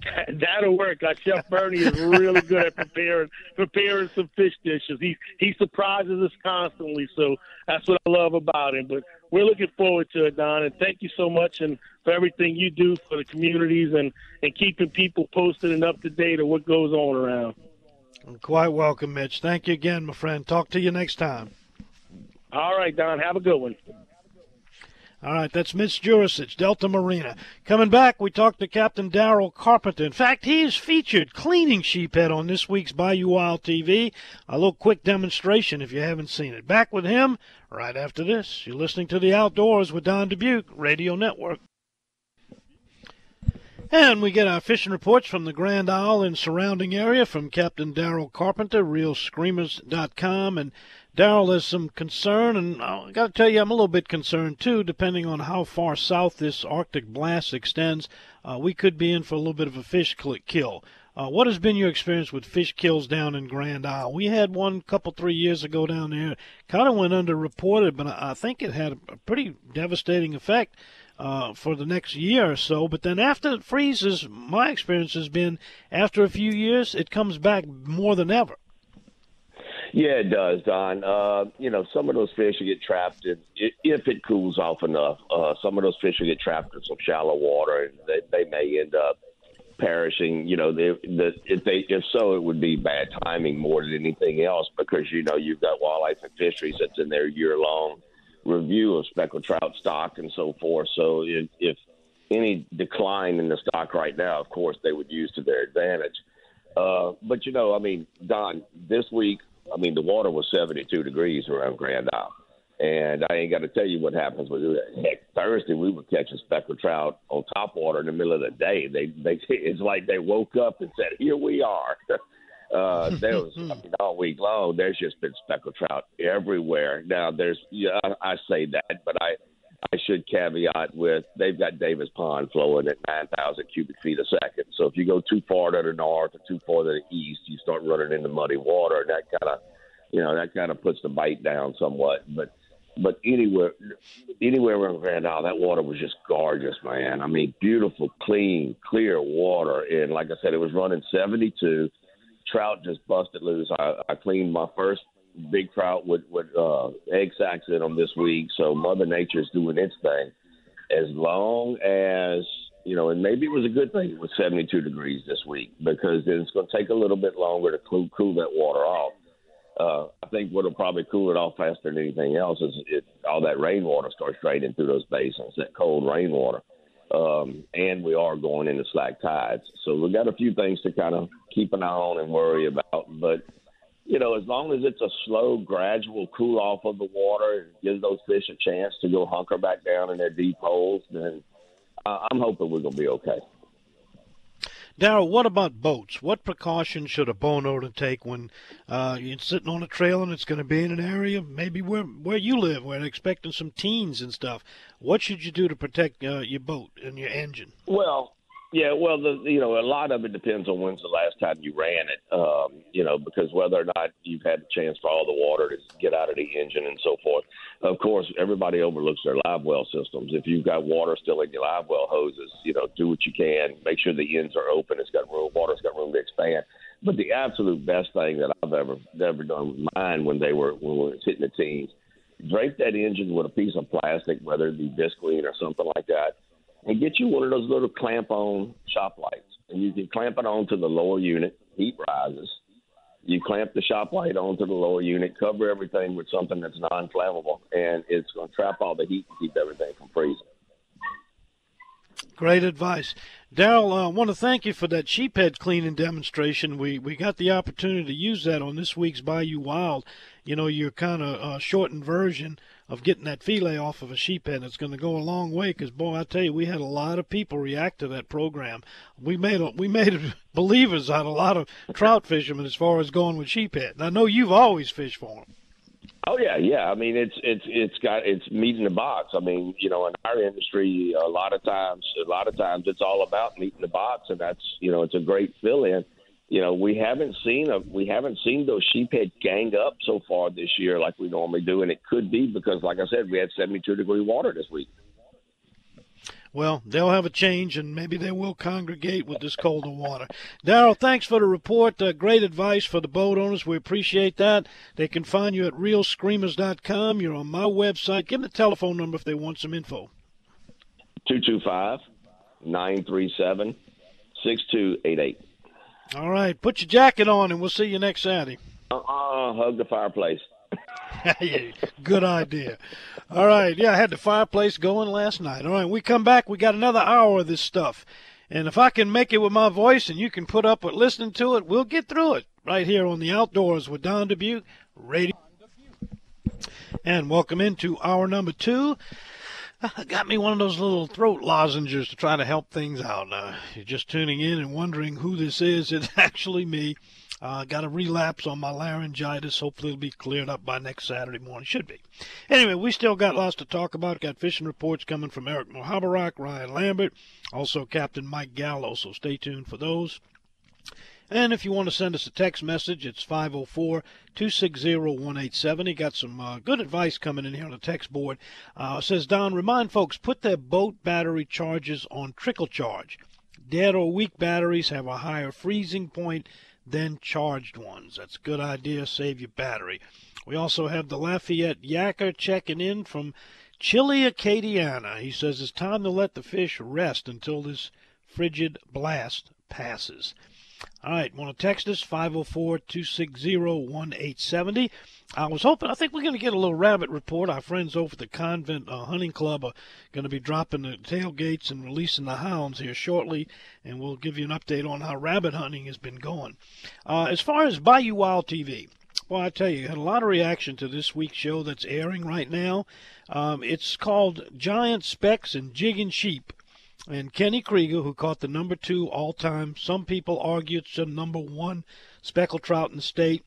That'll work. Our chef Bernie is really good at preparing preparing some fish dishes. He he surprises us constantly, so that's what I love about him. But we're looking forward to it, Don, and thank you so much and for everything you do for the communities and and keeping people posted and up to date of what goes on around. Quite welcome, Mitch. Thank you again, my friend. Talk to you next time. All right, Don. Have a good one. All right, that's Mitch Jurisich, Delta Marina. Coming back, we talked to Captain Daryl Carpenter. In fact, he is featured cleaning sheephead on this week's Bayou Wild TV. A little quick demonstration if you haven't seen it. Back with him right after this. You're listening to The Outdoors with Don Dubuc, Radio Network. And we get our fishing reports from the Grand Isle and surrounding area from Captain Daryl Carpenter, ReelScreamers.com. And Daryl has some concern, and I've got to tell you, I'm a little bit concerned too. Depending on how far south this Arctic blast extends, uh, we could be in for a little bit of a fish kill. Uh, what has been your experience with fish kills down in Grand Isle? We had one couple three years ago down there. Kind of went underreported, but I think it had a pretty devastating effect uh, for the next year or so. But then after it freezes, my experience has been after a few years, it comes back more than ever. Yeah, it does, Don. Uh, you know, some of those fish will get trapped in, if it cools off enough. Uh, some of those fish will get trapped in some shallow water, and they, they may end up perishing. You know, they, the, if they if so, it would be bad timing more than anything else because you know you've got wildlife and fisheries that's in their year long review of speckled trout stock and so forth. So if, if any decline in the stock right now, of course, they would use to their advantage. Uh, but you know, I mean, Don, this week, I mean, the water was 72 degrees around Grand Isle. And I ain't got to tell you what happens it. Heck, Thursday we were catching speckled trout on top water in the middle of the day. They, they, it's like they woke up and said, "Here we are." Uh, there was I mean, all week long. There's just been speckled trout everywhere. Now there's yeah, I, I say that, but I I should caveat with they've got Davis Pond flowing at 9,000 cubic feet a second. So if you go too far to the north or too far to the east, you start running into muddy water, and that kind of you know that kind of puts the bite down somewhat. But but anywhere anywhere around Grand Isle, that water was just gorgeous, man. I mean, beautiful, clean, clear water, and like I said, it was running 72 trout just busted loose. I, I cleaned my first big trout with with uh, egg sacs in them this week. So Mother Nature's doing its thing. As long as you know, and maybe it was a good thing it was 72 degrees this week because then it's going to take a little bit longer to cool, cool that water off. Uh, I think what'll probably cool it off faster than anything else is it, all that rainwater starts draining through those basins, that cold rainwater um, and we are going into slack tides. So we've got a few things to kind of keep an eye on and worry about. But you know, as long as it's a slow, gradual cool off of the water and gives those fish a chance to go hunker back down in their deep holes, then uh, I'm hoping we're going to be okay. Daryl, what about boats? What precautions should a boat owner take when uh, you're sitting on a trail and it's going to be in an area, maybe where where you live, where they're expecting some teens and stuff? What should you do to protect uh, your boat and your engine? Well, yeah, well, the you know a lot of it depends on when's the last time you ran it. Um, you know, because whether or not you've had a chance for all the water to get out of the engine and so forth. Of course, everybody overlooks their live well systems. If you've got water still in your live well hoses, you know, do what you can. Make sure the ends are open. It's got room. Water's got room to expand. But the absolute best thing that I've ever ever done with mine when they were when we were hitting the teens, drape that engine with a piece of plastic, whether it be visqueen or something like that and get you one of those little clamp on shop lights. And you can clamp it on to the lower unit, heat rises, you clamp the shop light onto the lower unit, cover everything with something that's non-flammable, and it's going to trap all the heat and keep everything from freezing. Great advice. Daryl, I want to thank you for that sheephead cleaning demonstration. We we got the opportunity to use that on this week's Bayou Wild. You know, your kind of uh, shortened version of getting that fillet off of a sheep sheephead. It's going to go a long way because, boy, I tell you, we had a lot of people react to that program. We made a, we made believers out of a lot of trout fishermen as far as going with sheephead. And I know you've always fished for them. Oh yeah, yeah. I mean, it's it's it's got it's meat in the box. I mean, you know, in our industry, a lot of times, a lot of times, it's all about meat in the box, and that's you know, it's a great fill-in. You know, we haven't seen a we haven't seen those sheephead gang up so far this year like we normally do, and it could be because, like I said, we had 72 degree water this week. Well, they'll have a change, and maybe they will congregate with this colder water. Daryl, thanks for the report. Uh, great advice for the boat owners. We appreciate that. They can find you at reelscreamers.com. You're on my website. Give them the telephone number if they want some info. 225 937 6288. All right. Put your jacket on, and we'll see you next Saturday. Uh-uh. Hug the fireplace. Good idea. All right. Yeah, I had the fireplace going last night. All right. We come back. We got another hour of this stuff. And if I can make it with my voice and you can put up with listening to it, we'll get through it right here on the Outdoors with Don Dubuc Radio. And welcome into hour number two. I got me one of those little throat lozenges to try to help things out. Uh, you're just tuning in and wondering who this is. It's actually me. Uh, got a relapse on my laryngitis. Hopefully it'll be cleared up by next Saturday morning. Should be. Anyway, we still got lots to talk about. Got fishing reports coming from Eric Mohabarak, Ryan Lambert, also Captain Mike Gallo. So stay tuned for those. And if you want to send us a text message, it's 504 260 1870. Got some uh, good advice coming in here on the text board. Uh, says, Don, remind folks put their boat battery charges on trickle charge. Dead or weak batteries have a higher freezing point than charged ones. That's a good idea. Save your battery. We also have the Lafayette Yacker checking in from Chile, Acadiana. He says it's time to let the fish rest until this frigid blast passes. All right, want to text us 504-260-1870. I was hoping, I think we're going to get a little rabbit report. Our friends over at the Convent uh, Hunting Club are going to be dropping the tailgates and releasing the hounds here shortly, and we'll give you an update on how rabbit hunting has been going. Uh, as far as Bayou Wild TV, well, I tell you, had a lot of reaction to this week's show that's airing right now. Um, it's called Giant Specks and Jigging Sheep. And Kenny Krieger, who caught the number two all time, some people argue it's the number one speckled trout in the state,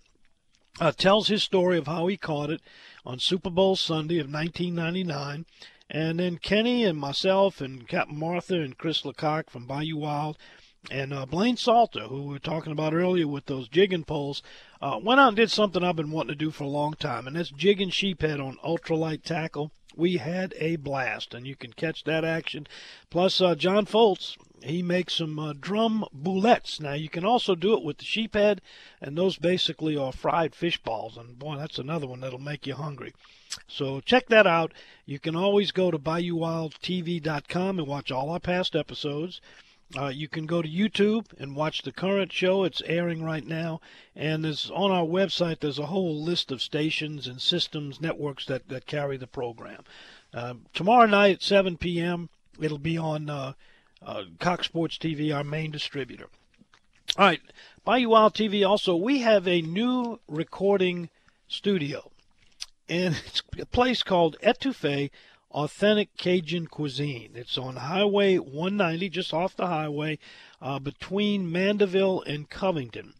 uh, tells his story of how he caught it on Super Bowl Sunday of 1999. And then Kenny and myself and Captain Martha and Chris Lecoq from Bayou Wild and uh, Blaine Salter, who we were talking about earlier with those jigging poles, uh, went out and did something I've been wanting to do for a long time, and that's jigging sheephead on ultralight tackle. We had a blast, and you can catch that action. Plus, uh, John Foltz, he makes some uh, drum boulettes. Now, you can also do it with the sheep head, and those basically are fried fish balls. And boy, that's another one that'll make you hungry. So check that out. You can always go to BayouWildTV.com and watch all our past episodes. Uh, you can go to YouTube and watch the current show. It's airing right now. And there's, on our website, there's a whole list of stations and systems, networks that, that carry the program. Uh, tomorrow night at 7 p.m., it'll be on uh, uh, Cox Sports TV, our main distributor. All right, Bayou Wild TV also, we have a new recording studio. And it's a place called Etouffee authentic Cajun cuisine. It's on Highway 190, just off the highway, uh, between Mandeville and Covington.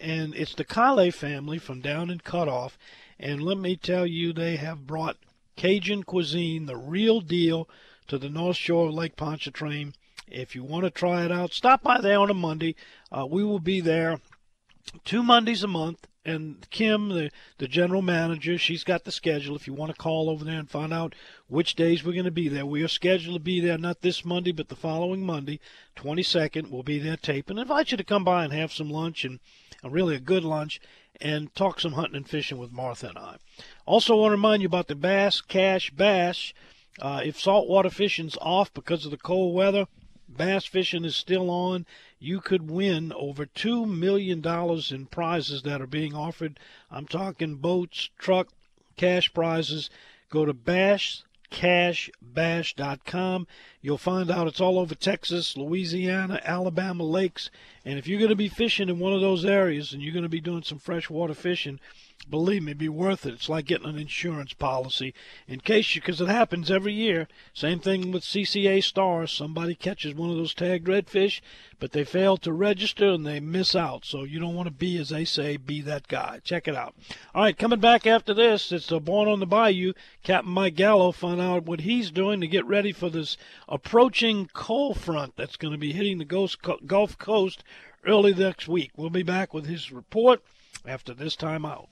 And it's the Kale family from down in Cutoff. And let me tell you, they have brought Cajun cuisine, the real deal, to the North Shore of Lake Pontchartrain. If you want to try it out, stop by there on a Monday. Uh, we will be there two Mondays a month and Kim, the, the general manager, she's got the schedule. If you want to call over there and find out which days we're going to be there, we are scheduled to be there not this Monday, but the following Monday, 22nd. We'll be there taping. I invite you to come by and have some lunch and a really a good lunch and talk some hunting and fishing with Martha and I. Also, want to remind you about the Bass Cash Bash. Uh, if saltwater fishing's off because of the cold weather, bass fishing is still on. You could win over $2 million in prizes that are being offered. I'm talking boats, truck, cash prizes. Go to Bash bashcashbash.com. You'll find out it's all over Texas, Louisiana, Alabama lakes. And if you're going to be fishing in one of those areas and you're going to be doing some freshwater fishing, believe me, be worth it. It's like getting an insurance policy in case you, because it happens every year. Same thing with CCA stars. Somebody catches one of those tagged redfish, but they fail to register and they miss out. So you don't want to be, as they say, be that guy. Check it out. All right, coming back after this, it's the Born on the Bayou. Captain Mike Gallo find out what he's doing to get ready for this approaching cold front that's going to be hitting the Gulf Coast early next week. We'll be back with his report after this time out.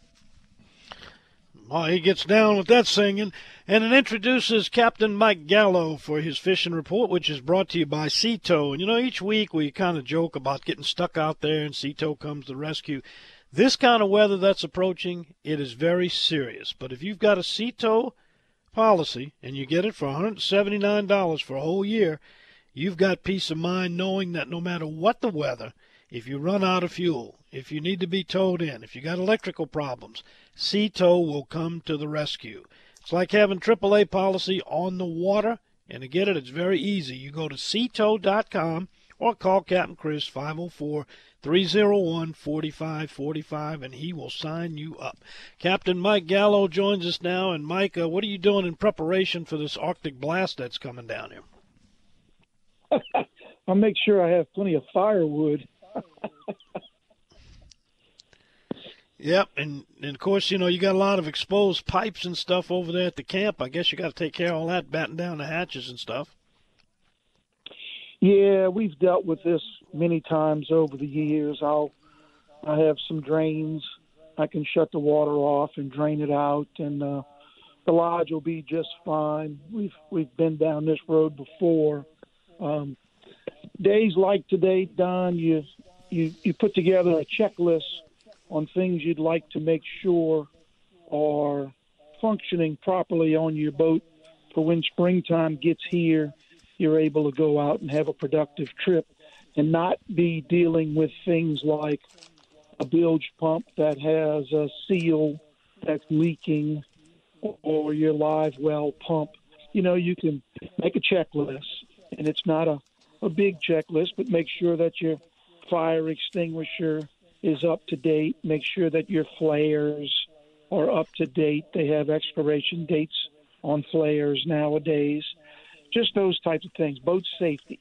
Well, he gets down with that singing, and it introduces Captain Mike Gallo for his fishing report, which is brought to you by Sea Tow. And you know, each week we kind of joke about getting stuck out there, and Sea Tow comes to rescue. This kind of weather that's approaching, it is very serious. But if you've got a Sea Tow policy and you get it for $179 for a whole year, you've got peace of mind knowing that no matter what the weather, if you run out of fuel, if you need to be towed in, if you got electrical problems, Sea Tow will come to the rescue. It's like having AAA policy on the water, and to get it, it's very easy. You go to seatow.com or call Captain Chris 504 301 4545 and he will sign you up. Captain Mike Gallo joins us now. And Mike, uh, what are you doing in preparation for this Arctic blast that's coming down here? I'll make sure I have plenty of firewood. Yep, and, and of course, you know, you got a lot of exposed pipes and stuff over there at the camp. I guess you got to take care of all that, batten down the hatches and stuff. Yeah, we've dealt with this many times over the years. I'll I have some drains. I can shut the water off and drain it out, and uh, the lodge will be just fine. We've we've been down this road before. Um, days like today, Don, you you you put together a checklist on things you'd like to make sure are functioning properly on your boat for when springtime gets here, you're able to go out and have a productive trip and not be dealing with things like a bilge pump that has a seal that's leaking or your live well pump. You know, you can make a checklist, and it's not a, a big checklist, but make sure that your fire extinguisher is up to date. Make sure that your flares are up to date. They have expiration dates on flares nowadays. Just those types of things. Boat safety.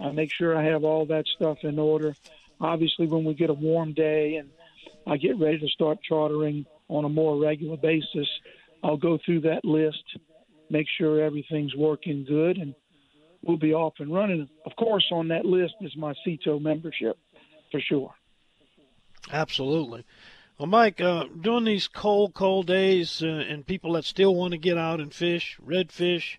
I make sure I have all that stuff in order. Obviously, when we get a warm day and I get ready to start chartering on a more regular basis, I'll go through that list, make sure everything's working good, and we'll be off and running. Of course, on that list is my Sea Tow membership for sure. Absolutely. Well, Mike, uh, during these cold, cold days, uh, and people that still want to get out and fish, redfish,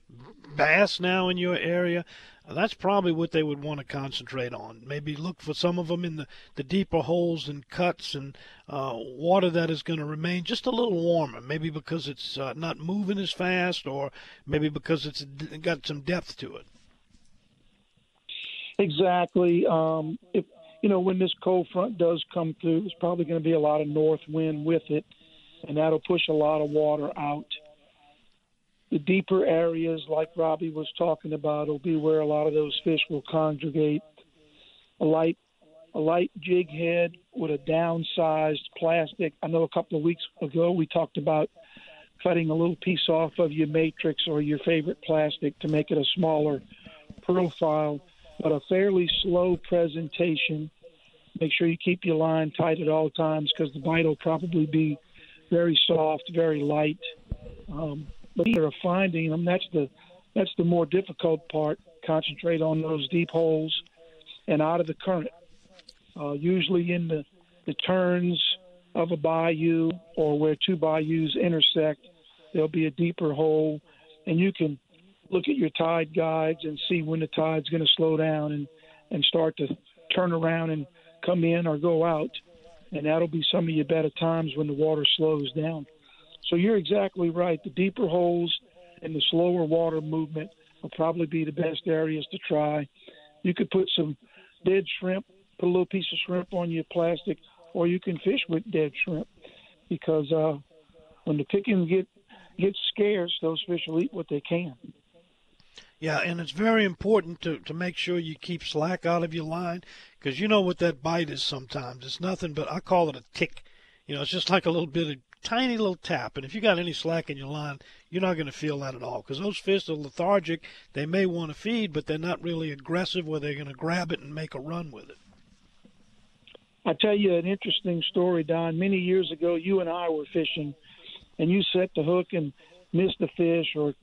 bass now in your area, that's probably what they would want to concentrate on. Maybe look for some of them in the, the deeper holes and cuts and uh, water that is going to remain just a little warmer. Maybe because it's uh, not moving as fast, or maybe because it's got some depth to it. Exactly. Um, if you know, when this cold front does come through, there's probably going to be a lot of north wind with it, and that'll push a lot of water out. The deeper areas, like Robbie was talking about, will be where a lot of those fish will congregate. A light, a light jig head with a downsized plastic. I know a couple of weeks ago we talked about cutting a little piece off of your matrix or your favorite plastic to make it a smaller profile but a fairly slow presentation. Make sure you keep your line tight at all times because the bite will probably be very soft, very light. Um, but you're finding them. That's the that's the more difficult part. Concentrate on those deep holes and out of the current. Uh, usually in the the turns of a bayou or where two bayous intersect, there'll be a deeper hole, and you can look at your tide guides and see when the tide's going to slow down and and start to turn around and come in or go out, and that'll be some of your better times when the water slows down. So you're exactly right. The deeper holes and the slower water movement will probably be the best areas to try. You could put some dead shrimp put a little piece of shrimp on your plastic, or you can fish with dead shrimp, because uh, when the pickings get get scarce, those fish will eat what they can. Yeah, and it's very important to, to make sure you keep slack out of your line because you know what that bite is sometimes. It's nothing but, I call it a tick. You know, it's just like a little bit of tiny little tap. And if you got any slack in your line, you're not going to feel that at all because those fish are lethargic. They may want to feed, but they're not really aggressive where they're going to grab it and make a run with it. I tell you an interesting story, Don. Many years ago, you and I were fishing, and you set the hook and missed a fish or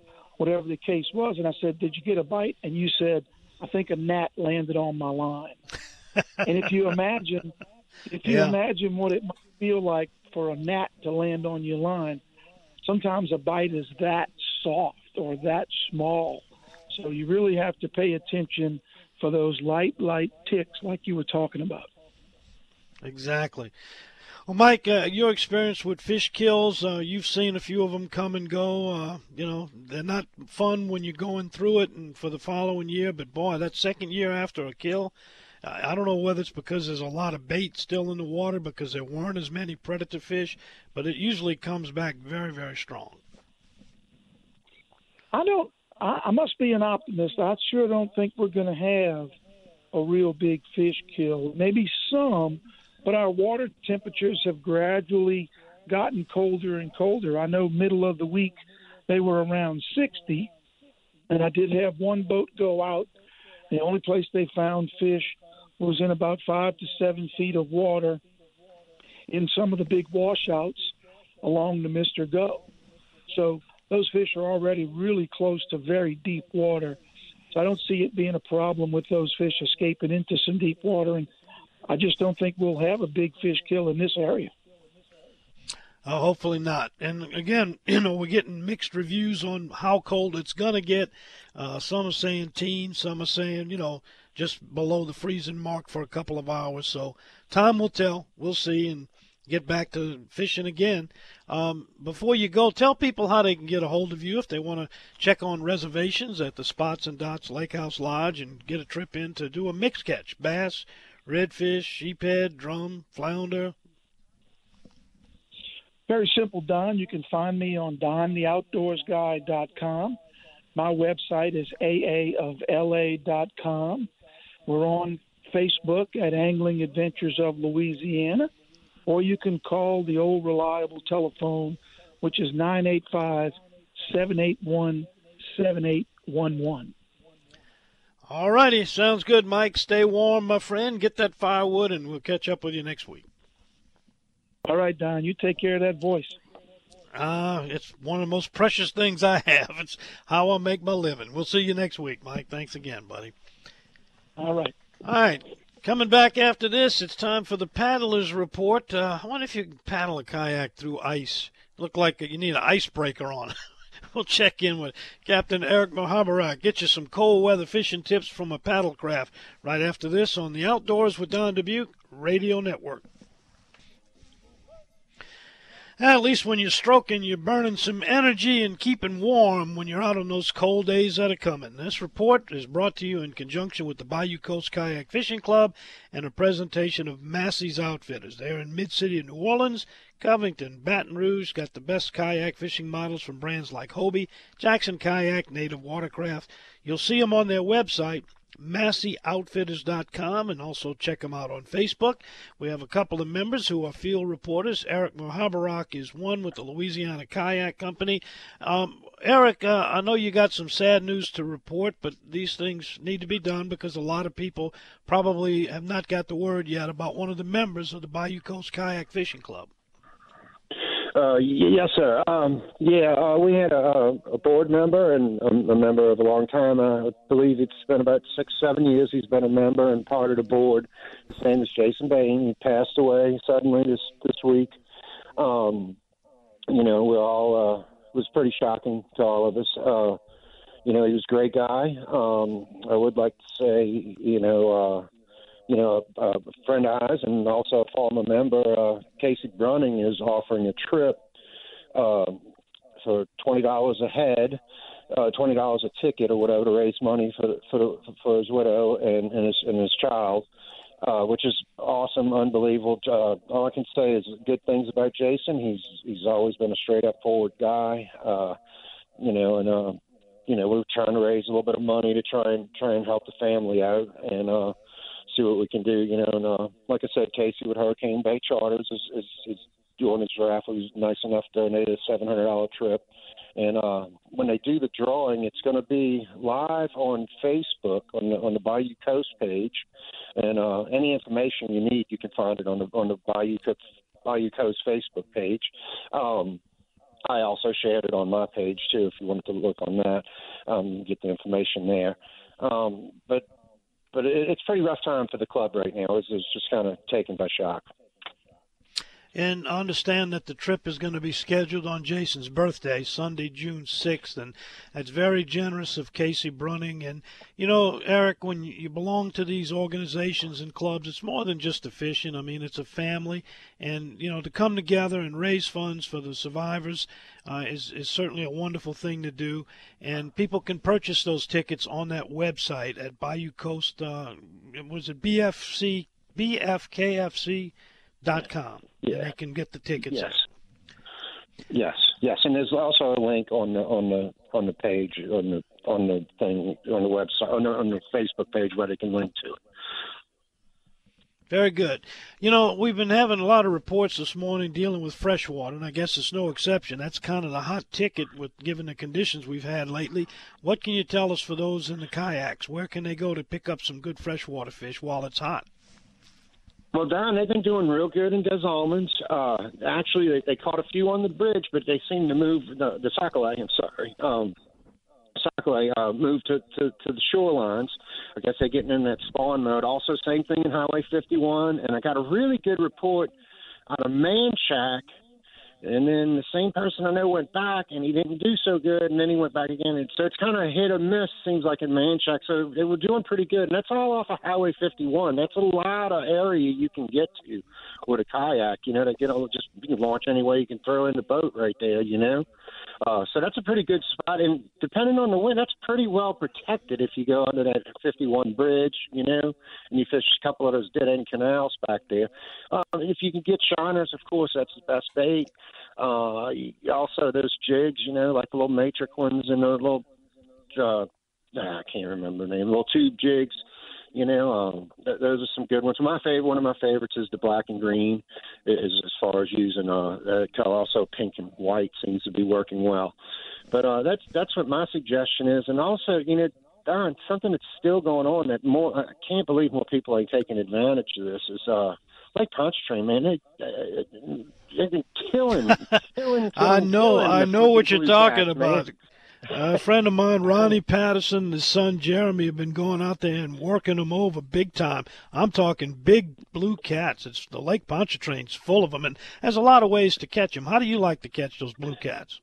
whatever the case was. And I said, Did you get a bite? And you said, I think a gnat landed on my line. and if you imagine, if you Yeah. imagine what it might feel like for a gnat to land on your line, sometimes a bite is that soft or that small. So you really have to pay attention for those light, light ticks like you were talking about. Exactly. Well, Mike, uh, your experience with fish kills, uh, you've seen a few of them come and go. Uh, you know, they're not fun when you're going through it and for the following year, but boy, that second year after a kill, I don't know whether it's because there's a lot of bait still in the water because there weren't as many predator fish, but it usually comes back very, very strong. I don't. I, I must be an optimist. I sure don't think we're going to have a real big fish kill. Maybe some, but our water temperatures have gradually gotten colder and colder. I know middle of the week they were around 60, and I did have one boat go out. The only place they found fish was in about five to seven feet of water in some of the big washouts along the Mister Go. So those fish are already really close to very deep water. So I don't see it being a problem with those fish escaping into some deep water. And I just don't think we'll have a big fish kill in this area. Uh, hopefully not. And again, you know, we're getting mixed reviews on how cold it's going to get. Uh, some are saying teens, some are saying, you know, just below the freezing mark for a couple of hours. So time will tell. We'll see and get back to fishing again. Um, before you go, tell people how they can get a hold of you if they want to check on reservations at the Spots and Dots Lake House Lodge and get a trip in to do a mixed catch bass, redfish, sheephead, drum, flounder, Very simple, Don. You can find me on dontheoutdoorsguy.com. My website is aaofla.com. We're on Facebook at Angling Adventures of Louisiana, or you can call the old reliable telephone, which is 985 781 7811. All righty, sounds good, Mike. Stay warm, my friend. Get that firewood, and we'll catch up with you next week. All right, Don, you take care of that voice. Ah, it's one of the most precious things I have. It's how I make my living. We'll see you next week, Mike. Thanks again, buddy. All right. All right, coming back after this, it's time for the paddlers report. Uh, I wonder if you can paddle a kayak through ice. Look like you need an icebreaker on. we'll check in with Captain Eric Mohabarak. Get you some cold weather fishing tips from a paddlecraft right after this on the Outdoors with Don Dubuc Radio Network. At least when you're stroking, you're burning some energy and keeping warm when you're out on those cold days that are coming. This report is brought to you in conjunction with the Bayou Coast Kayak Fishing Club and a presentation of Massey's Outfitters. They're in Mid-City of New Orleans, Covington, Baton Rouge, got the best kayak fishing models from brands like Hobie, Jackson Kayak, Native Watercraft. You'll see them on their website, MasseyOutfitters.com, and also check them out on Facebook. We have a couple of members who are field reporters. Eric Mohabarak is one with the Louisiana Kayak Company. Um, Eric, uh, I know you got some sad news to report, but these things need to be done because a lot of people probably have not got the word yet about one of the members of the Bayou Coast Kayak Fishing Club. Uh, yes, sir. Um, yeah, uh, we had a, a board member and a, a member of a long time. I believe it's been about six, seven years he's been a member and part of the board. His name is Jason Bain. He passed away suddenly this this week. Um, you know, we're all uh, was pretty shocking to all of us. Uh, you know, he was a great guy. Um, I would like to say, you know. Uh, you know, a, friend of ours and also a former member, uh, Casey Brunning, is offering a trip uh, for twenty dollars a head, uh, twenty dollars a ticket or whatever to raise money for for for his widow and, and his and his child. uh, which is awesome, unbelievable. Uh, all I can say is good things about Jason. He's he's always been a straight up forward guy, uh, you know, and uh, you know we're trying to raise a little bit of money to try and try and help the family out and uh, see what we can do, you know. And uh, like I said, Casey with Hurricane Bay Charters is is, is doing his raffle. He's nice enough to donate a seven hundred dollar trip. And uh, when they do the drawing, it's going to be live on Facebook on the on the Bayou Coast page, and uh, any information you need, you can find it on the on the Bayou Coast, Bayou Coast Facebook page. Um, I also shared it on my page too, if you wanted to look on that, um, get the information there. Um, but but it, it's pretty rough time for the club right now. It's, it's just kind of taken by shock. And understand that the trip is going to be scheduled on Jason's birthday, Sunday, June 6th. And that's very generous of Casey Brunning. And, you know, Eric, when you belong to these organizations and clubs, it's more than just the fishing. I mean, it's a family. And, you know, to come together and raise funds for the survivors uh, is, is certainly a wonderful thing to do. And people can purchase those tickets on that website at Bayou Coast. Uh, was it BFC? BFKFC? Dot com. Yeah. And they can get the tickets. Yes. Yes, yes, and there's also a link on the on the on the page on the on the thing on the website on the, on the Facebook page where they can link to it. Very good. You know, we've been having a lot of reports this morning dealing with freshwater, and I guess it's no exception. That's kind of the hot ticket with given the conditions we've had lately. What can you tell us for those in the kayaks? Where can they go to pick up some good freshwater fish while it's hot? Well, Don, they've been doing real good in Des Allemands. Uh, actually, they, they caught a few on the bridge, but they seem to move the, the Sac-A-Lait, I'm sorry. Um, Sac-A-Lait uh, moved to, to, to the shorelines. I guess they're getting in that spawn mode. Also, same thing in Highway 51. And I got a really good report out of Manchac – and then the same person I know went back and he didn't do so good, and then he went back again. And so it's kind of hit or miss, seems like in Manchac. So they were doing pretty good. And that's all off of Highway 51. That's a lot of area you can get to with a kayak, you know, to get all just you can launch any way you can throw in the boat right there, you know. Uh, so that's a pretty good spot. And depending on the wind, that's pretty well protected if you go under that 51 bridge, you know, and you fish a couple of those dead end canals back there. Um, if you can get shiners, of course, that's the best bait. Uh, also, those jigs, you know, like the little matrix ones and the little, uh, I can't remember the name, little tube jigs. You know, um, th- those are some good ones. My favorite, one of my favorites, is the black and green. Is as far as using uh, uh color. Also, pink and white seems to be working well. But uh, that's that's what my suggestion is. And also, you know, darn, something that's still going on that more I can't believe more people ain't taking advantage of this is uh like Pontchartrain, man. They, uh, they've been killing, killing, killing I know, killing I know what you're talking back, about. Man. A friend of mine, Ronnie Patterson, and his son Jeremy have been going out there and working them over big time. I'm talking big blue cats. It's the Lake Pontchartrain's full of them, and there's a lot of ways to catch them. How do you like to catch those blue cats?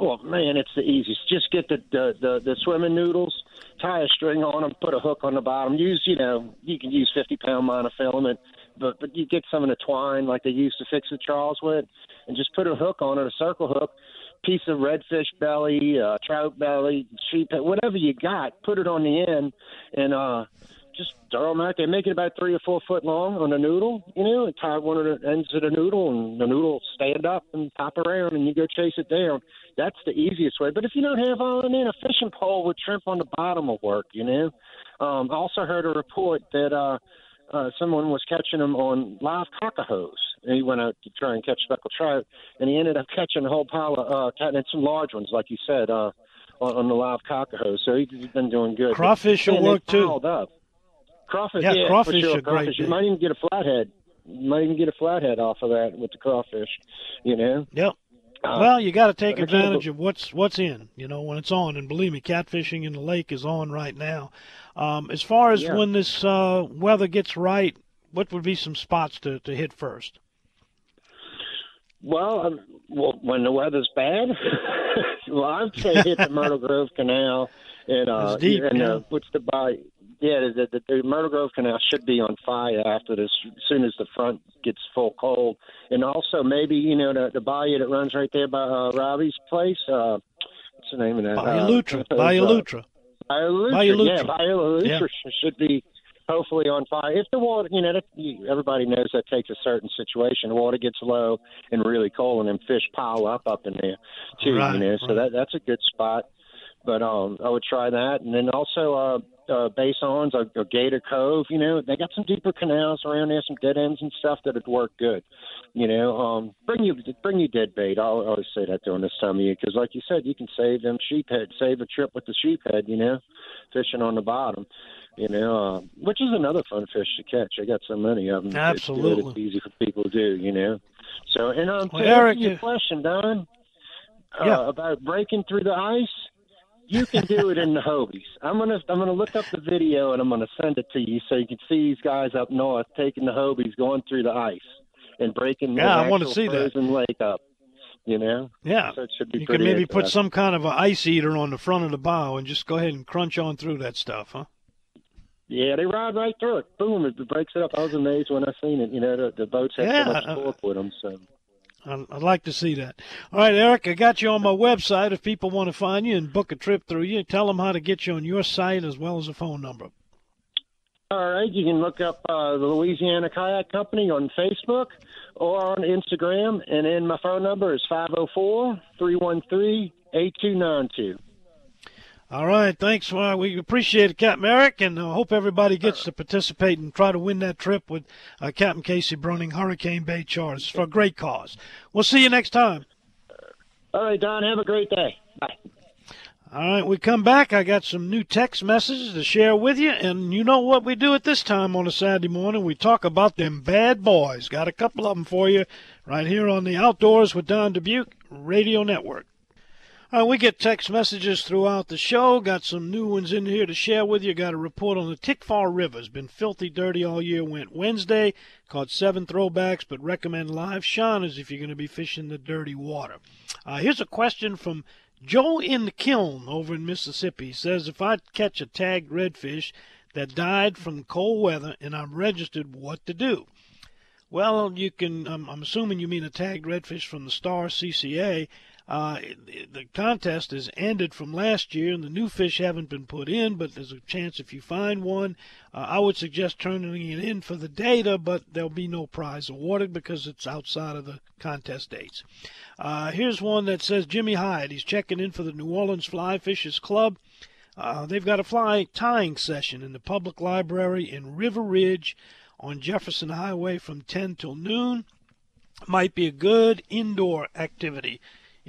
Oh man, it's the easiest. Just get the the the, the swimming noodles, tie a string on them, put a hook on the bottom. Use you know you can use 50 pound monofilament, but but you get some of the twine like they used to fix the Charles with, and just put a hook on it, a circle hook, piece of redfish belly, uh, trout belly, sheep, whatever you got, put it on the end, and uh, just throw them out there. Make it about three or four foot long on a noodle, you know, and tie one of the ends of the noodle, and the noodle stand up and pop around, and you go chase it down. That's the easiest way. But if you don't have all in, a fishing pole with shrimp on the bottom will work, you know. Um, I also heard a report that uh, uh, someone was catching them on live cocahoes and he went out to try and catch speckled trout, and he ended up catching a whole pile of uh, and some large ones, like you said, uh, on, on the live cocahoe. So he's been doing good. Crawfish will work too. Up. Crawfish, yeah, yeah crawfish sure. are crawfish. great. You might even get a flathead. You might even get a flathead off of that with the crawfish. You know. Yep. Uh, well, you got to take advantage of what's what's in, you know, when it's on. And believe me, catfishing in the lake is on right now. Um, as far as yeah. when this uh, weather gets right, what would be some spots to, to hit first? Well, um, well, when the weather's bad, well, I'd say hit the Myrtle Grove Canal and uh, deep, and uh, what's the by? Yeah, the, the, the Myrtle Grove Canal should be on fire after this, as soon as the front gets full cold, and also maybe you know the, the bayou that runs right there by uh, Robbie's place. Uh, what's the name of that? Bayou Lutra. Uh, Bayou Lutra. Bayou Lutra. Bayou Lutra. Yeah, Bayou Lutra Yeah. should be hopefully on fire. If the water, you know, everybody knows that takes a certain situation. The water gets low and really cold, and then fish pile up up in there too. Right, you know, so that that's a good spot. But um, I would try that, and then also uh, uh, Basons or, or Gator Cove. You know, they got some deeper canals around there, some dead ends and stuff that'd work good. You know, um, bring you bring you dead bait. I always say that during this time of year because, like you said, you can save them sheephead, save a trip with the sheephead. You know, fishing on the bottom. You know, uh, which is another fun fish to catch. I got so many of them. It's. Absolutely. It's easy for people to do. You know. So, and um, Well, to Eric, answer your uh, question, Don, uh, Yeah. about breaking through the ice. You can do it in the Hobies. I'm gonna I'm gonna look up the video and I'm gonna send it to you so you can see these guys up north taking the Hobies going through the ice and breaking the Yeah, I wanna actual see that. frozen lake up. You know, Yeah. so it should be You could maybe put some kind of an ice eater on the front of the bow and just go ahead and crunch on through that stuff, huh? Yeah, they ride right through it. Boom! It breaks it up. I was amazed when I seen it. You know, the, the boats have Yeah, so much torque with them. So I'd, like to see that. All right, Eric, I got you on my website. If people want to find you and book a trip through you, tell them how to get you on your site as well as a phone number. All right, you can look up uh, the Louisiana Kayak Company on Facebook or on Instagram, and then my phone number is 504-313-8292. All right, thanks. Well, we appreciate it, Captain Eric, and I hope everybody gets uh, to participate and try to win that trip with uh, Captain Casey Bruning, Hurricane Bay Charters for a great cause. We'll see you next time. Uh, all right, Don, have a great day. Bye. All right, we come back. I got some new text messages to share with you, and you know what we do at this time on a Saturday morning? We talk about them bad boys. Got a couple of them for you right here on the Outdoors with Don Dubuc Radio Network. Uh, we get text messages throughout the show. Got some new ones in here to share with you. Got a report on the Tickfaw River. It's been filthy dirty all year. Went Wednesday. Caught seven throwbacks, but recommend live shiners if you're going to be fishing the dirty water. Uh, here's a question from Joe in the Kiln over in Mississippi. He says, if I catch a tagged redfish that died from cold weather and I'm registered, what to do? Well, you can. Um, I'm assuming you mean a tagged redfish from the Star CCA. Uh, the contest is ended from last year, and the new fish haven't been put in. But there's a chance if you find one, uh, I would suggest turning it in for the data. But there'll be no prize awarded because it's outside of the contest dates. Uh, here's one that says Jimmy Hyde. He's checking in for the New Orleans Fly Fishers Club. Uh, they've got a fly tying session in the public library in River Ridge on Jefferson Highway from 10 till noon. Might be a good indoor activity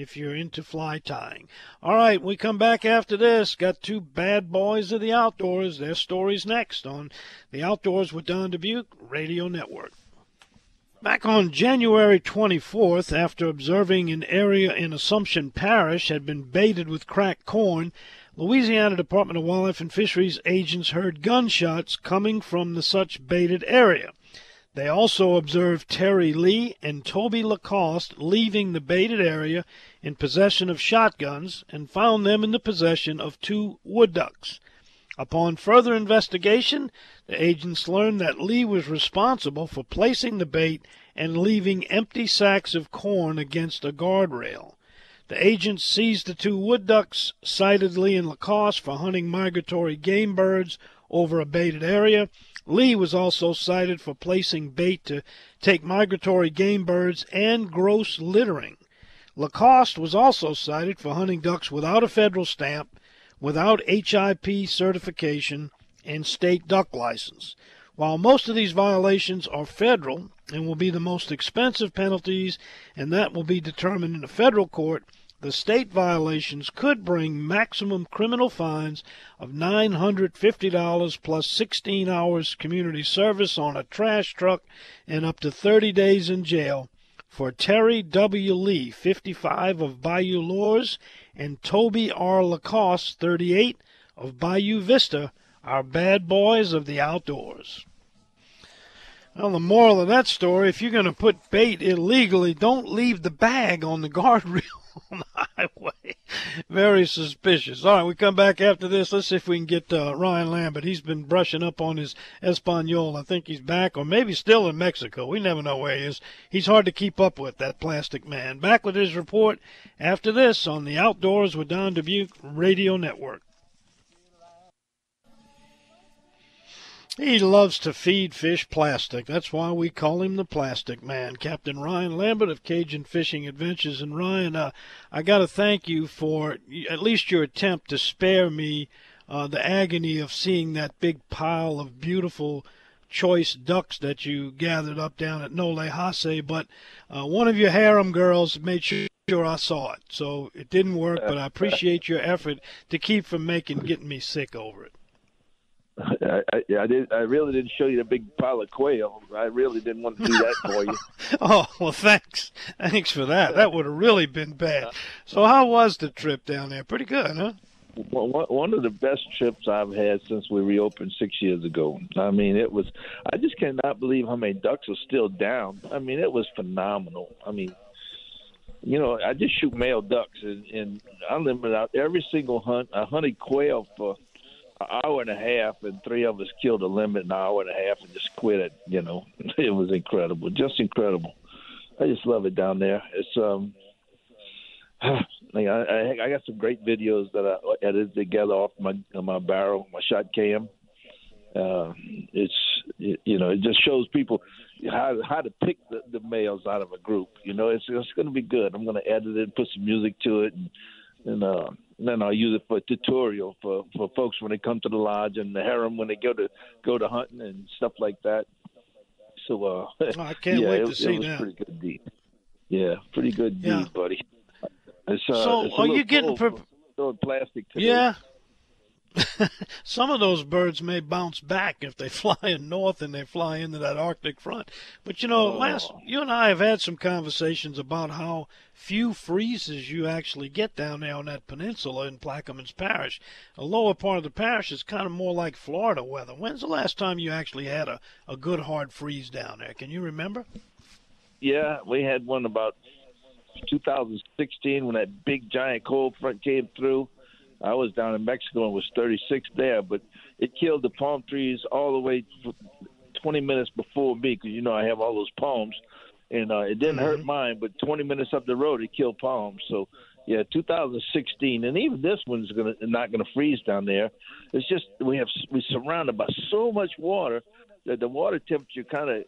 if you're into fly tying. All right, we come back after this. Got two bad boys of the outdoors. Their stories next on the Outdoors with Don Dubuc Radio Network. Back on January 24th, after observing an area in Assumption Parish had been baited with cracked corn, Louisiana Department of Wildlife and Fisheries agents heard gunshots coming from the such baited area. They also observed Terry Lee and Toby Lacoste leaving the baited area in possession of shotguns and found them in the possession of two wood ducks. Upon further investigation, the agents learned that Lee was responsible for placing the bait and leaving empty sacks of corn against a guardrail. The agents seized the two wood ducks, cited Lee and Lacoste for hunting migratory game birds over a baited area. Lee was also cited for placing bait to take migratory game birds and gross littering. Lacoste was also cited for hunting ducks without a federal stamp, without HIP certification, and state duck license. While most of these violations are federal and will be the most expensive penalties, and that will be determined in a federal court, the state violations could bring maximum criminal fines of $950 plus 16 hours community service on a trash truck and up to 30 days in jail for Terry W. Lee, 55 of Bayou L'Ourse, and Toby R. Lacoste, 38 of Bayou Vista, are bad boys of the outdoors. Well, the moral of that story if you're going to put bait illegally, don't leave the bag on the guardrail highway. Very suspicious. All right, we come back after this. Let's see if we can get uh, Ryan Lambert. He's been brushing up on his Espanol. I think he's back, or maybe still in Mexico. We never know where he is. He's hard to keep up with, that plastic man. Back with his report after this on the Outdoors with Don Dubuc Radio Network. He loves to feed fish plastic. That's why we call him the Plastic Man. Captain Ryan Lambert of Cajun Fishing Adventures. And Ryan, uh, I got to thank you for at least your attempt to spare me uh, the agony of seeing that big pile of beautiful choice ducks that you gathered up down at Nole Hase, but uh, one of your harem girls made sure I saw it. So it didn't work, but I appreciate your effort to keep from making getting me sick over it. I, I, I did. I really didn't show you the big pile of quail. I really didn't want to do that for you. oh well, thanks. Thanks for that. That would have really been bad. So how was the trip down there? Pretty good, huh? one of the best trips I've had since we reopened six years ago. I mean, it was. I just cannot believe how many ducks are still down. I mean, it was phenomenal. I mean, you know, I just shoot male ducks, and, and I limit out every single hunt. I hunted quail for hour and a half, and three of us killed a limit an hour and a half and just quit it. You know, it was incredible, just incredible. I just love it down there. It's um I, I, I got some great videos that I edited together off my my barrel, my shot cam. Uh, it's it, you know it just shows people how how to pick the, the males out of a group. You know, it's it's going to be good. I'm going to edit it, put some music to it, and and, uh, then I'll use it for a tutorial for for folks when they come to the lodge and the harem when they go to go to hunting and stuff like that. So uh, oh, I can't yeah, wait it, to see it was that. Pretty good deed. Yeah, pretty good deed, Yeah. buddy. It's, uh, So, it's are you getting for plastic today. Yeah. Some of those birds may bounce back if they fly in north and they fly into that Arctic front. But you know, Oh. last you and I have had some conversations about how few freezes you actually get down there on that peninsula in Plaquemines Parish. The lower part of the parish is kind of more like Florida weather. When's the last time you actually had a, a good hard freeze down there? Can you remember? Yeah, we had one about 2016 when that big giant cold front came through. I was down in Mexico and was 36 there, but it killed the palm trees all the way f- 20 minutes before me because you know I have all those palms, and uh, it didn't hurt mine. But 20 minutes up the road, it killed palms. So yeah, 2016, and even this one's gonna not gonna freeze down there. It's just we have we're surrounded by so much water that the water temperature kind of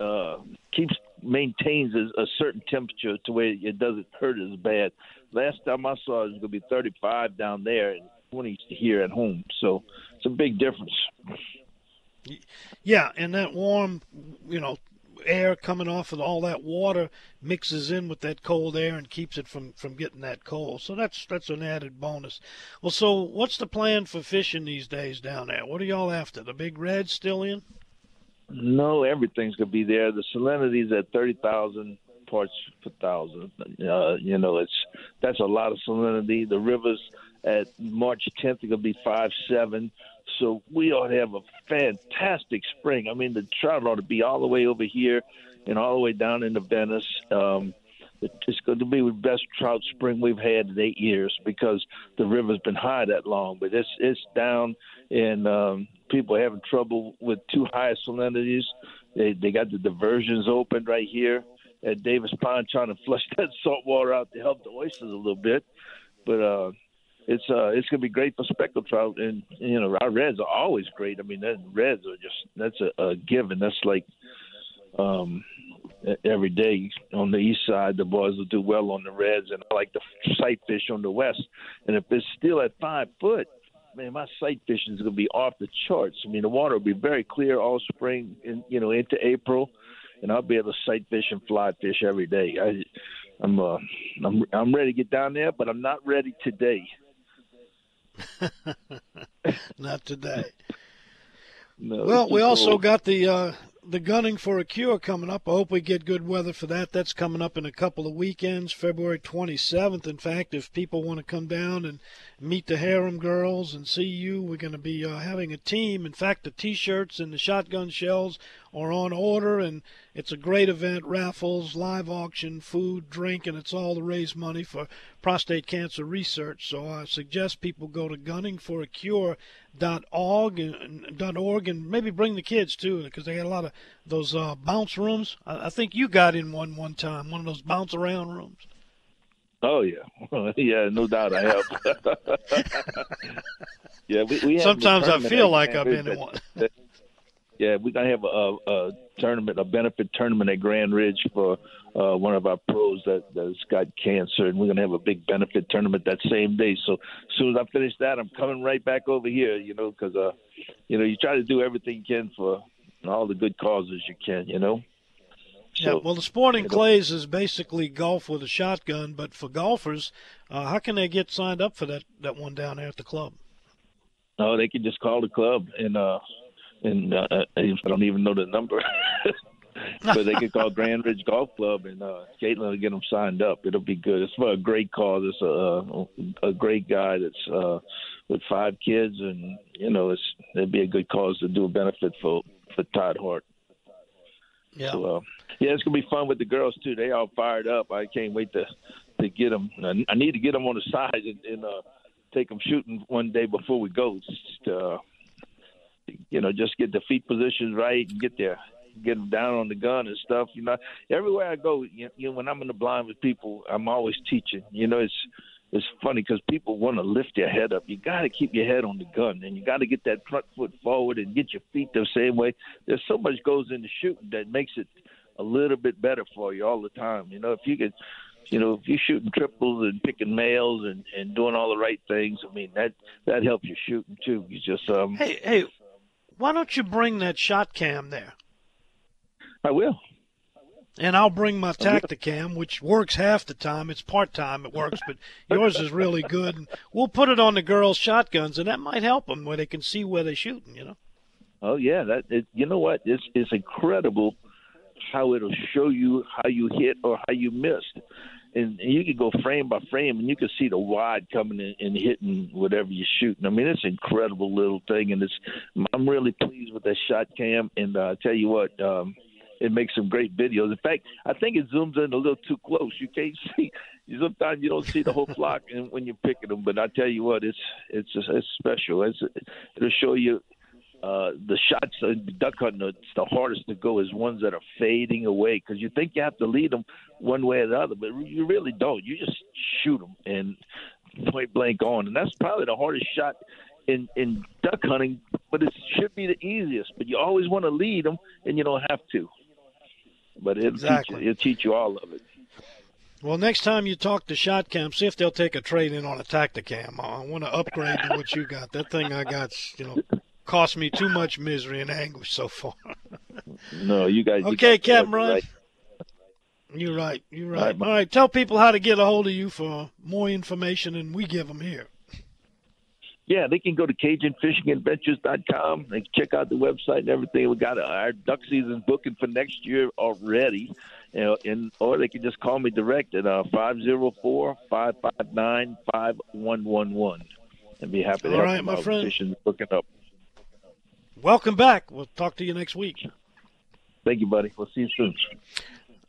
uh, keeps maintains a, a certain temperature to where it doesn't hurt as bad. Last time I saw it, it was going to be 35 down there and 20 here at home. So it's a big difference. Yeah, and that warm, you know, air coming off of all that water mixes in with that cold air and keeps it from from getting that cold. So that's that's an added bonus. Well, so what's the plan for fishing these days down there? What are y'all after? The big red still in? No, everything's going to be there. The salinity's at 30,000 parts per thousand. Uh, you know, it's that's a lot of salinity. The rivers at March 10th are going to be five seven. So we ought to have a fantastic spring. I mean, the trout ought to be all the way over here and all the way down into Venice. Um, it's going to be the best trout spring we've had in eight years because the river's been high that long. But it's it's down, and um, people are having trouble with too high salinities. They they got the diversions open right here at Davis Pond, trying to flush that salt water out to help the oysters a little bit. But uh, it's uh it's gonna be great for speckled trout, and you know our reds are always great. I mean, that reds are just that's a, a given. That's like um every day on the east side, the boys will do well on the reds, and I like the sight fish on the west. And if it's still at five foot, man, my sight fishing is going to be off the charts. I mean, the water will be very clear all spring, and you know into April, and I'll be able to sight fish and fly fish every day. I, I'm uh, I'm I'm ready to get down there, but I'm not ready today. Not today. No, Well, we also cold. got the uh, the gunning for a cure coming up. I hope we get good weather for that. That's coming up in a couple of weekends, February 27th. In fact, if people want to come down and meet the harem girls and see you, we're going to be uh, having a team. In fact, the T-shirts and the shotgun shells are on order, and it's a great event. Raffles, live auction, food, drink, and it's all to raise money for prostate cancer research. So I suggest people go to gunningforacure.org and .org and maybe bring the kids too because they got a lot of those uh, bounce rooms. I, I think you got in one one time, one of those bounce around rooms. Oh yeah, yeah, no doubt I have. yeah, we, we have Sometimes I feel like I've been in one. yeah, we're gonna have a, a tournament, a benefit tournament at Grand Ridge for uh, one of our pros that that's got cancer, and we're gonna have a big benefit tournament that same day. So as soon as I finish that, I'm coming right back over here. You know, because uh, you know, you try to do everything you can for all the good causes you can. You know. Yeah, well, the Sporting Clays is basically golf with a shotgun, but for golfers, uh, how can they get signed up for that, that one down there at the club? No, they can just call the club and uh, and uh, I don't even know the number, but they can call Grand Ridge Golf Club and uh, Caitlin will get them signed up. It'll be good. It's for a great cause. It's a a great guy that's uh, with five kids, and you know, it's it'd be a good cause to do a benefit for for Todd Hart. Yeah. So, uh, yeah, it's gonna be fun with the girls too. They all fired up. I can't wait to to get them. I, need to get them on the side and, and uh, take them shooting one day before we go. Just, uh, you know, just get the feet positions right and get there, get them down on the gun and stuff. You know, everywhere I go, you know, when I'm in the blind with people, I'm always teaching. You know, it's it's funny because people want to lift their head up. You got to keep your head on the gun, and you got to get that front foot forward and get your feet the same way. There's so much goes into shooting that makes it a little bit better for you all the time. You know, if you could, you know, if you're shooting triples and picking males and and doing all the right things, I mean that that helps your shooting too. You just um. Hey, hey, why don't you bring that shot cam there? I will. And I'll bring my Tacticam, which works half the time. It's part time, it works, but yours is really good. And we'll put it on the girls' shotguns, and that might help them where they can see where they're shooting. You know. Oh yeah, that it, you know what? It's it's incredible how it'll show you how you hit or how you missed. And, and you can go frame by frame, and you can see the wide coming in and hitting whatever you're shooting. I mean, it's an incredible little thing, and it's. I'm really pleased with that shot cam. And uh, I tell you what, um, it makes some great videos. In fact, I think it zooms in a little too close. You can't see. Sometimes you don't see the whole flock when you're picking them. But I tell you what, it's it's it's special. It's, it'll show you uh, the shots uh, duck hunting. It's the hardest to go is ones that are fading away because you think you have to lead them one way or the other, but you really don't. You just shoot them and point blank on, and that's probably the hardest shot in in duck hunting. But it should be the easiest. But you always want to lead them, and you don't have to but it'll exactly. teach you, it'll teach you all of it. Well, next time you talk to ShotCam, see if they'll take a trade in on a Tacticam. I want to upgrade to what you got. That thing I got, you know, cost me too much misery and anguish so far. no, you guys. Okay, you Captain Ryan. Right. You're right. You're right. All right, all right, tell people how to get a hold of you for more information, and we give them here. Yeah, they can go to CajunFishingAdventures.com and check out the website and everything. We got our duck season booking for next year already, you know, and or they can just call me direct at uh, five zero four five five nine five one one one, and be happy to All help right, my friend. fishing booking up. Welcome back. We'll talk to you next week. Thank you, buddy. We'll see you soon.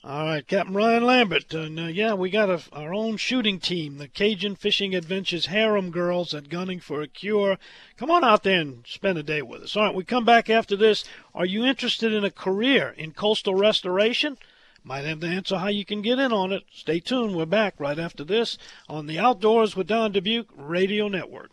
All right, Captain Ryan Lambert. And uh, yeah, we got a, our own shooting team, the Cajun Fishing Adventures Harem Girls at Gunning for a Cure. Come on out there and spend a day with us. All right, we come back after this. Are you interested in a career in coastal restoration? Might have the answer how you can get in on it. Stay tuned. We're back right after this on the Outdoors with Don Dubuc Radio Network.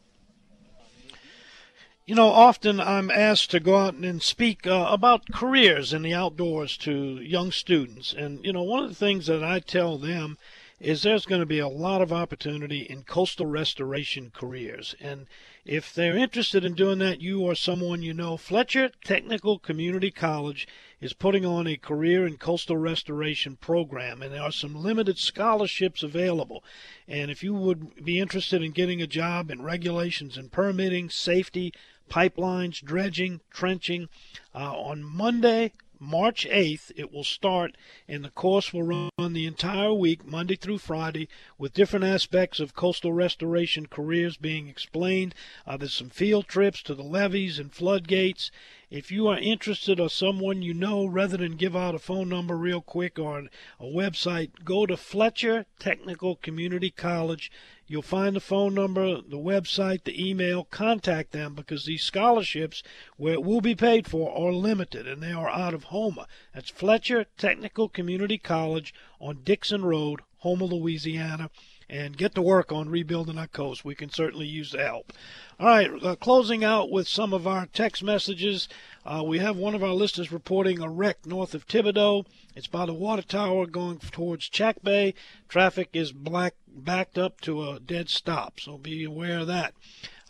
You know, often I'm asked to go out and speak uh, about careers in the outdoors to young students. And, you know, one of the things that I tell them is there's going to be a lot of opportunity in coastal restoration careers. And if they're interested in doing that, you or someone you know, Fletcher Technical Community College is putting on a career in coastal restoration program, and there are some limited scholarships available. And if you would be interested in getting a job in regulations and permitting, safety, pipelines, dredging, trenching, uh, on Monday, March 8th, it will start, and the course will run the entire week, Monday through Friday, with different aspects of coastal restoration careers being explained. Uh, there's some field trips to the levees and floodgates. If you are interested or someone you know, rather than give out a phone number real quick or a website, go to Fletcher Technical Community College. You'll find the phone number, the website, the email. Contact them because these scholarships, where it will be paid for, are limited and they are out of Houma. That's Fletcher Technical Community College on Dixon Road, Houma, Louisiana. And get to work on rebuilding our coast. We can certainly use the help. All right, uh, closing out with some of our text messages. Uh, we have one of our listeners reporting a wreck north of Thibodaux. It's by the water tower going towards Chackbay. Traffic is black backed up to a dead stop, so be aware of that.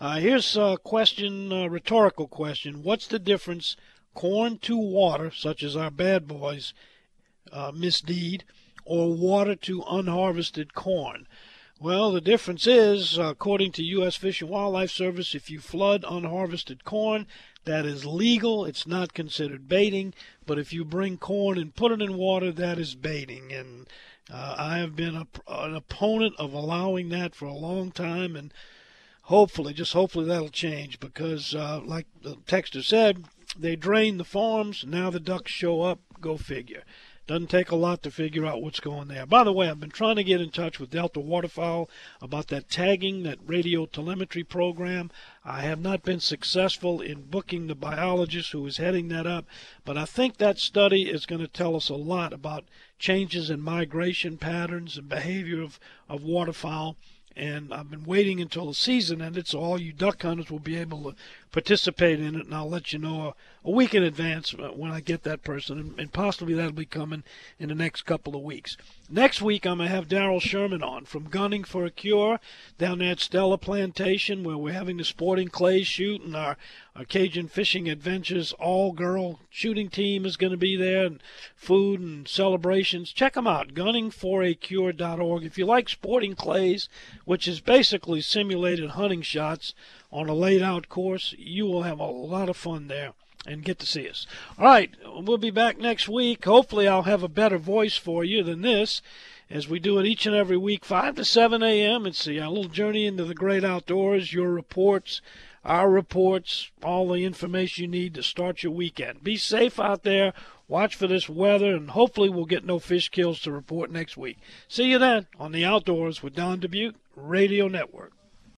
Uh, here's a question, a rhetorical question. What's the difference corn to water, such as our bad boys uh, misdeed, or water to unharvested corn? Well, the difference is, according to U.S. Fish and Wildlife Service, if you flood unharvested corn, that is legal. It's not considered baiting. But if you bring corn and put it in water, that is baiting. And uh, I have been a, an opponent of allowing that for a long time. And hopefully, just hopefully, that'll change because, uh, like the texter said, they drain the farms. Now the ducks show up. Go figure. Doesn't take a lot to figure out what's going there. By the way, I've been trying to get in touch with Delta Waterfowl about that tagging, that radio telemetry program. I have not been successful in booking the biologist who is heading that up, but I think that study is going to tell us a lot about changes in migration patterns and behavior of, of waterfowl and I've been waiting until the season ended so all you duck hunters will be able to participate in it, and I'll let you know a, week in advance uh, when I get that person, and, possibly that'll be coming in the next couple of weeks. Next week, I'm going to have Daryl Sherman on from Gunning for a Cure down at Stella Plantation, where we're having the sporting clay shoot, and our, our Cajun fishing adventures all girl shooting team is going to be there, and food and celebrations. Check them out, gunningforacure.org. If you like sporting clays, which is basically simulated hunting shots, on a laid out course. You will have a lot of fun there and get to see us. All right, we'll be back next week. Hopefully, I'll have a better voice for you than this as we do it each and every week, 5 to 7 a.m. It's a little journey into the great outdoors, your reports, our reports, all the information you need to start your weekend. Be safe out there. Watch for this weather, and hopefully, we'll get no fish kills to report next week. See you then on the Outdoors with Don Dubuc Radio Network.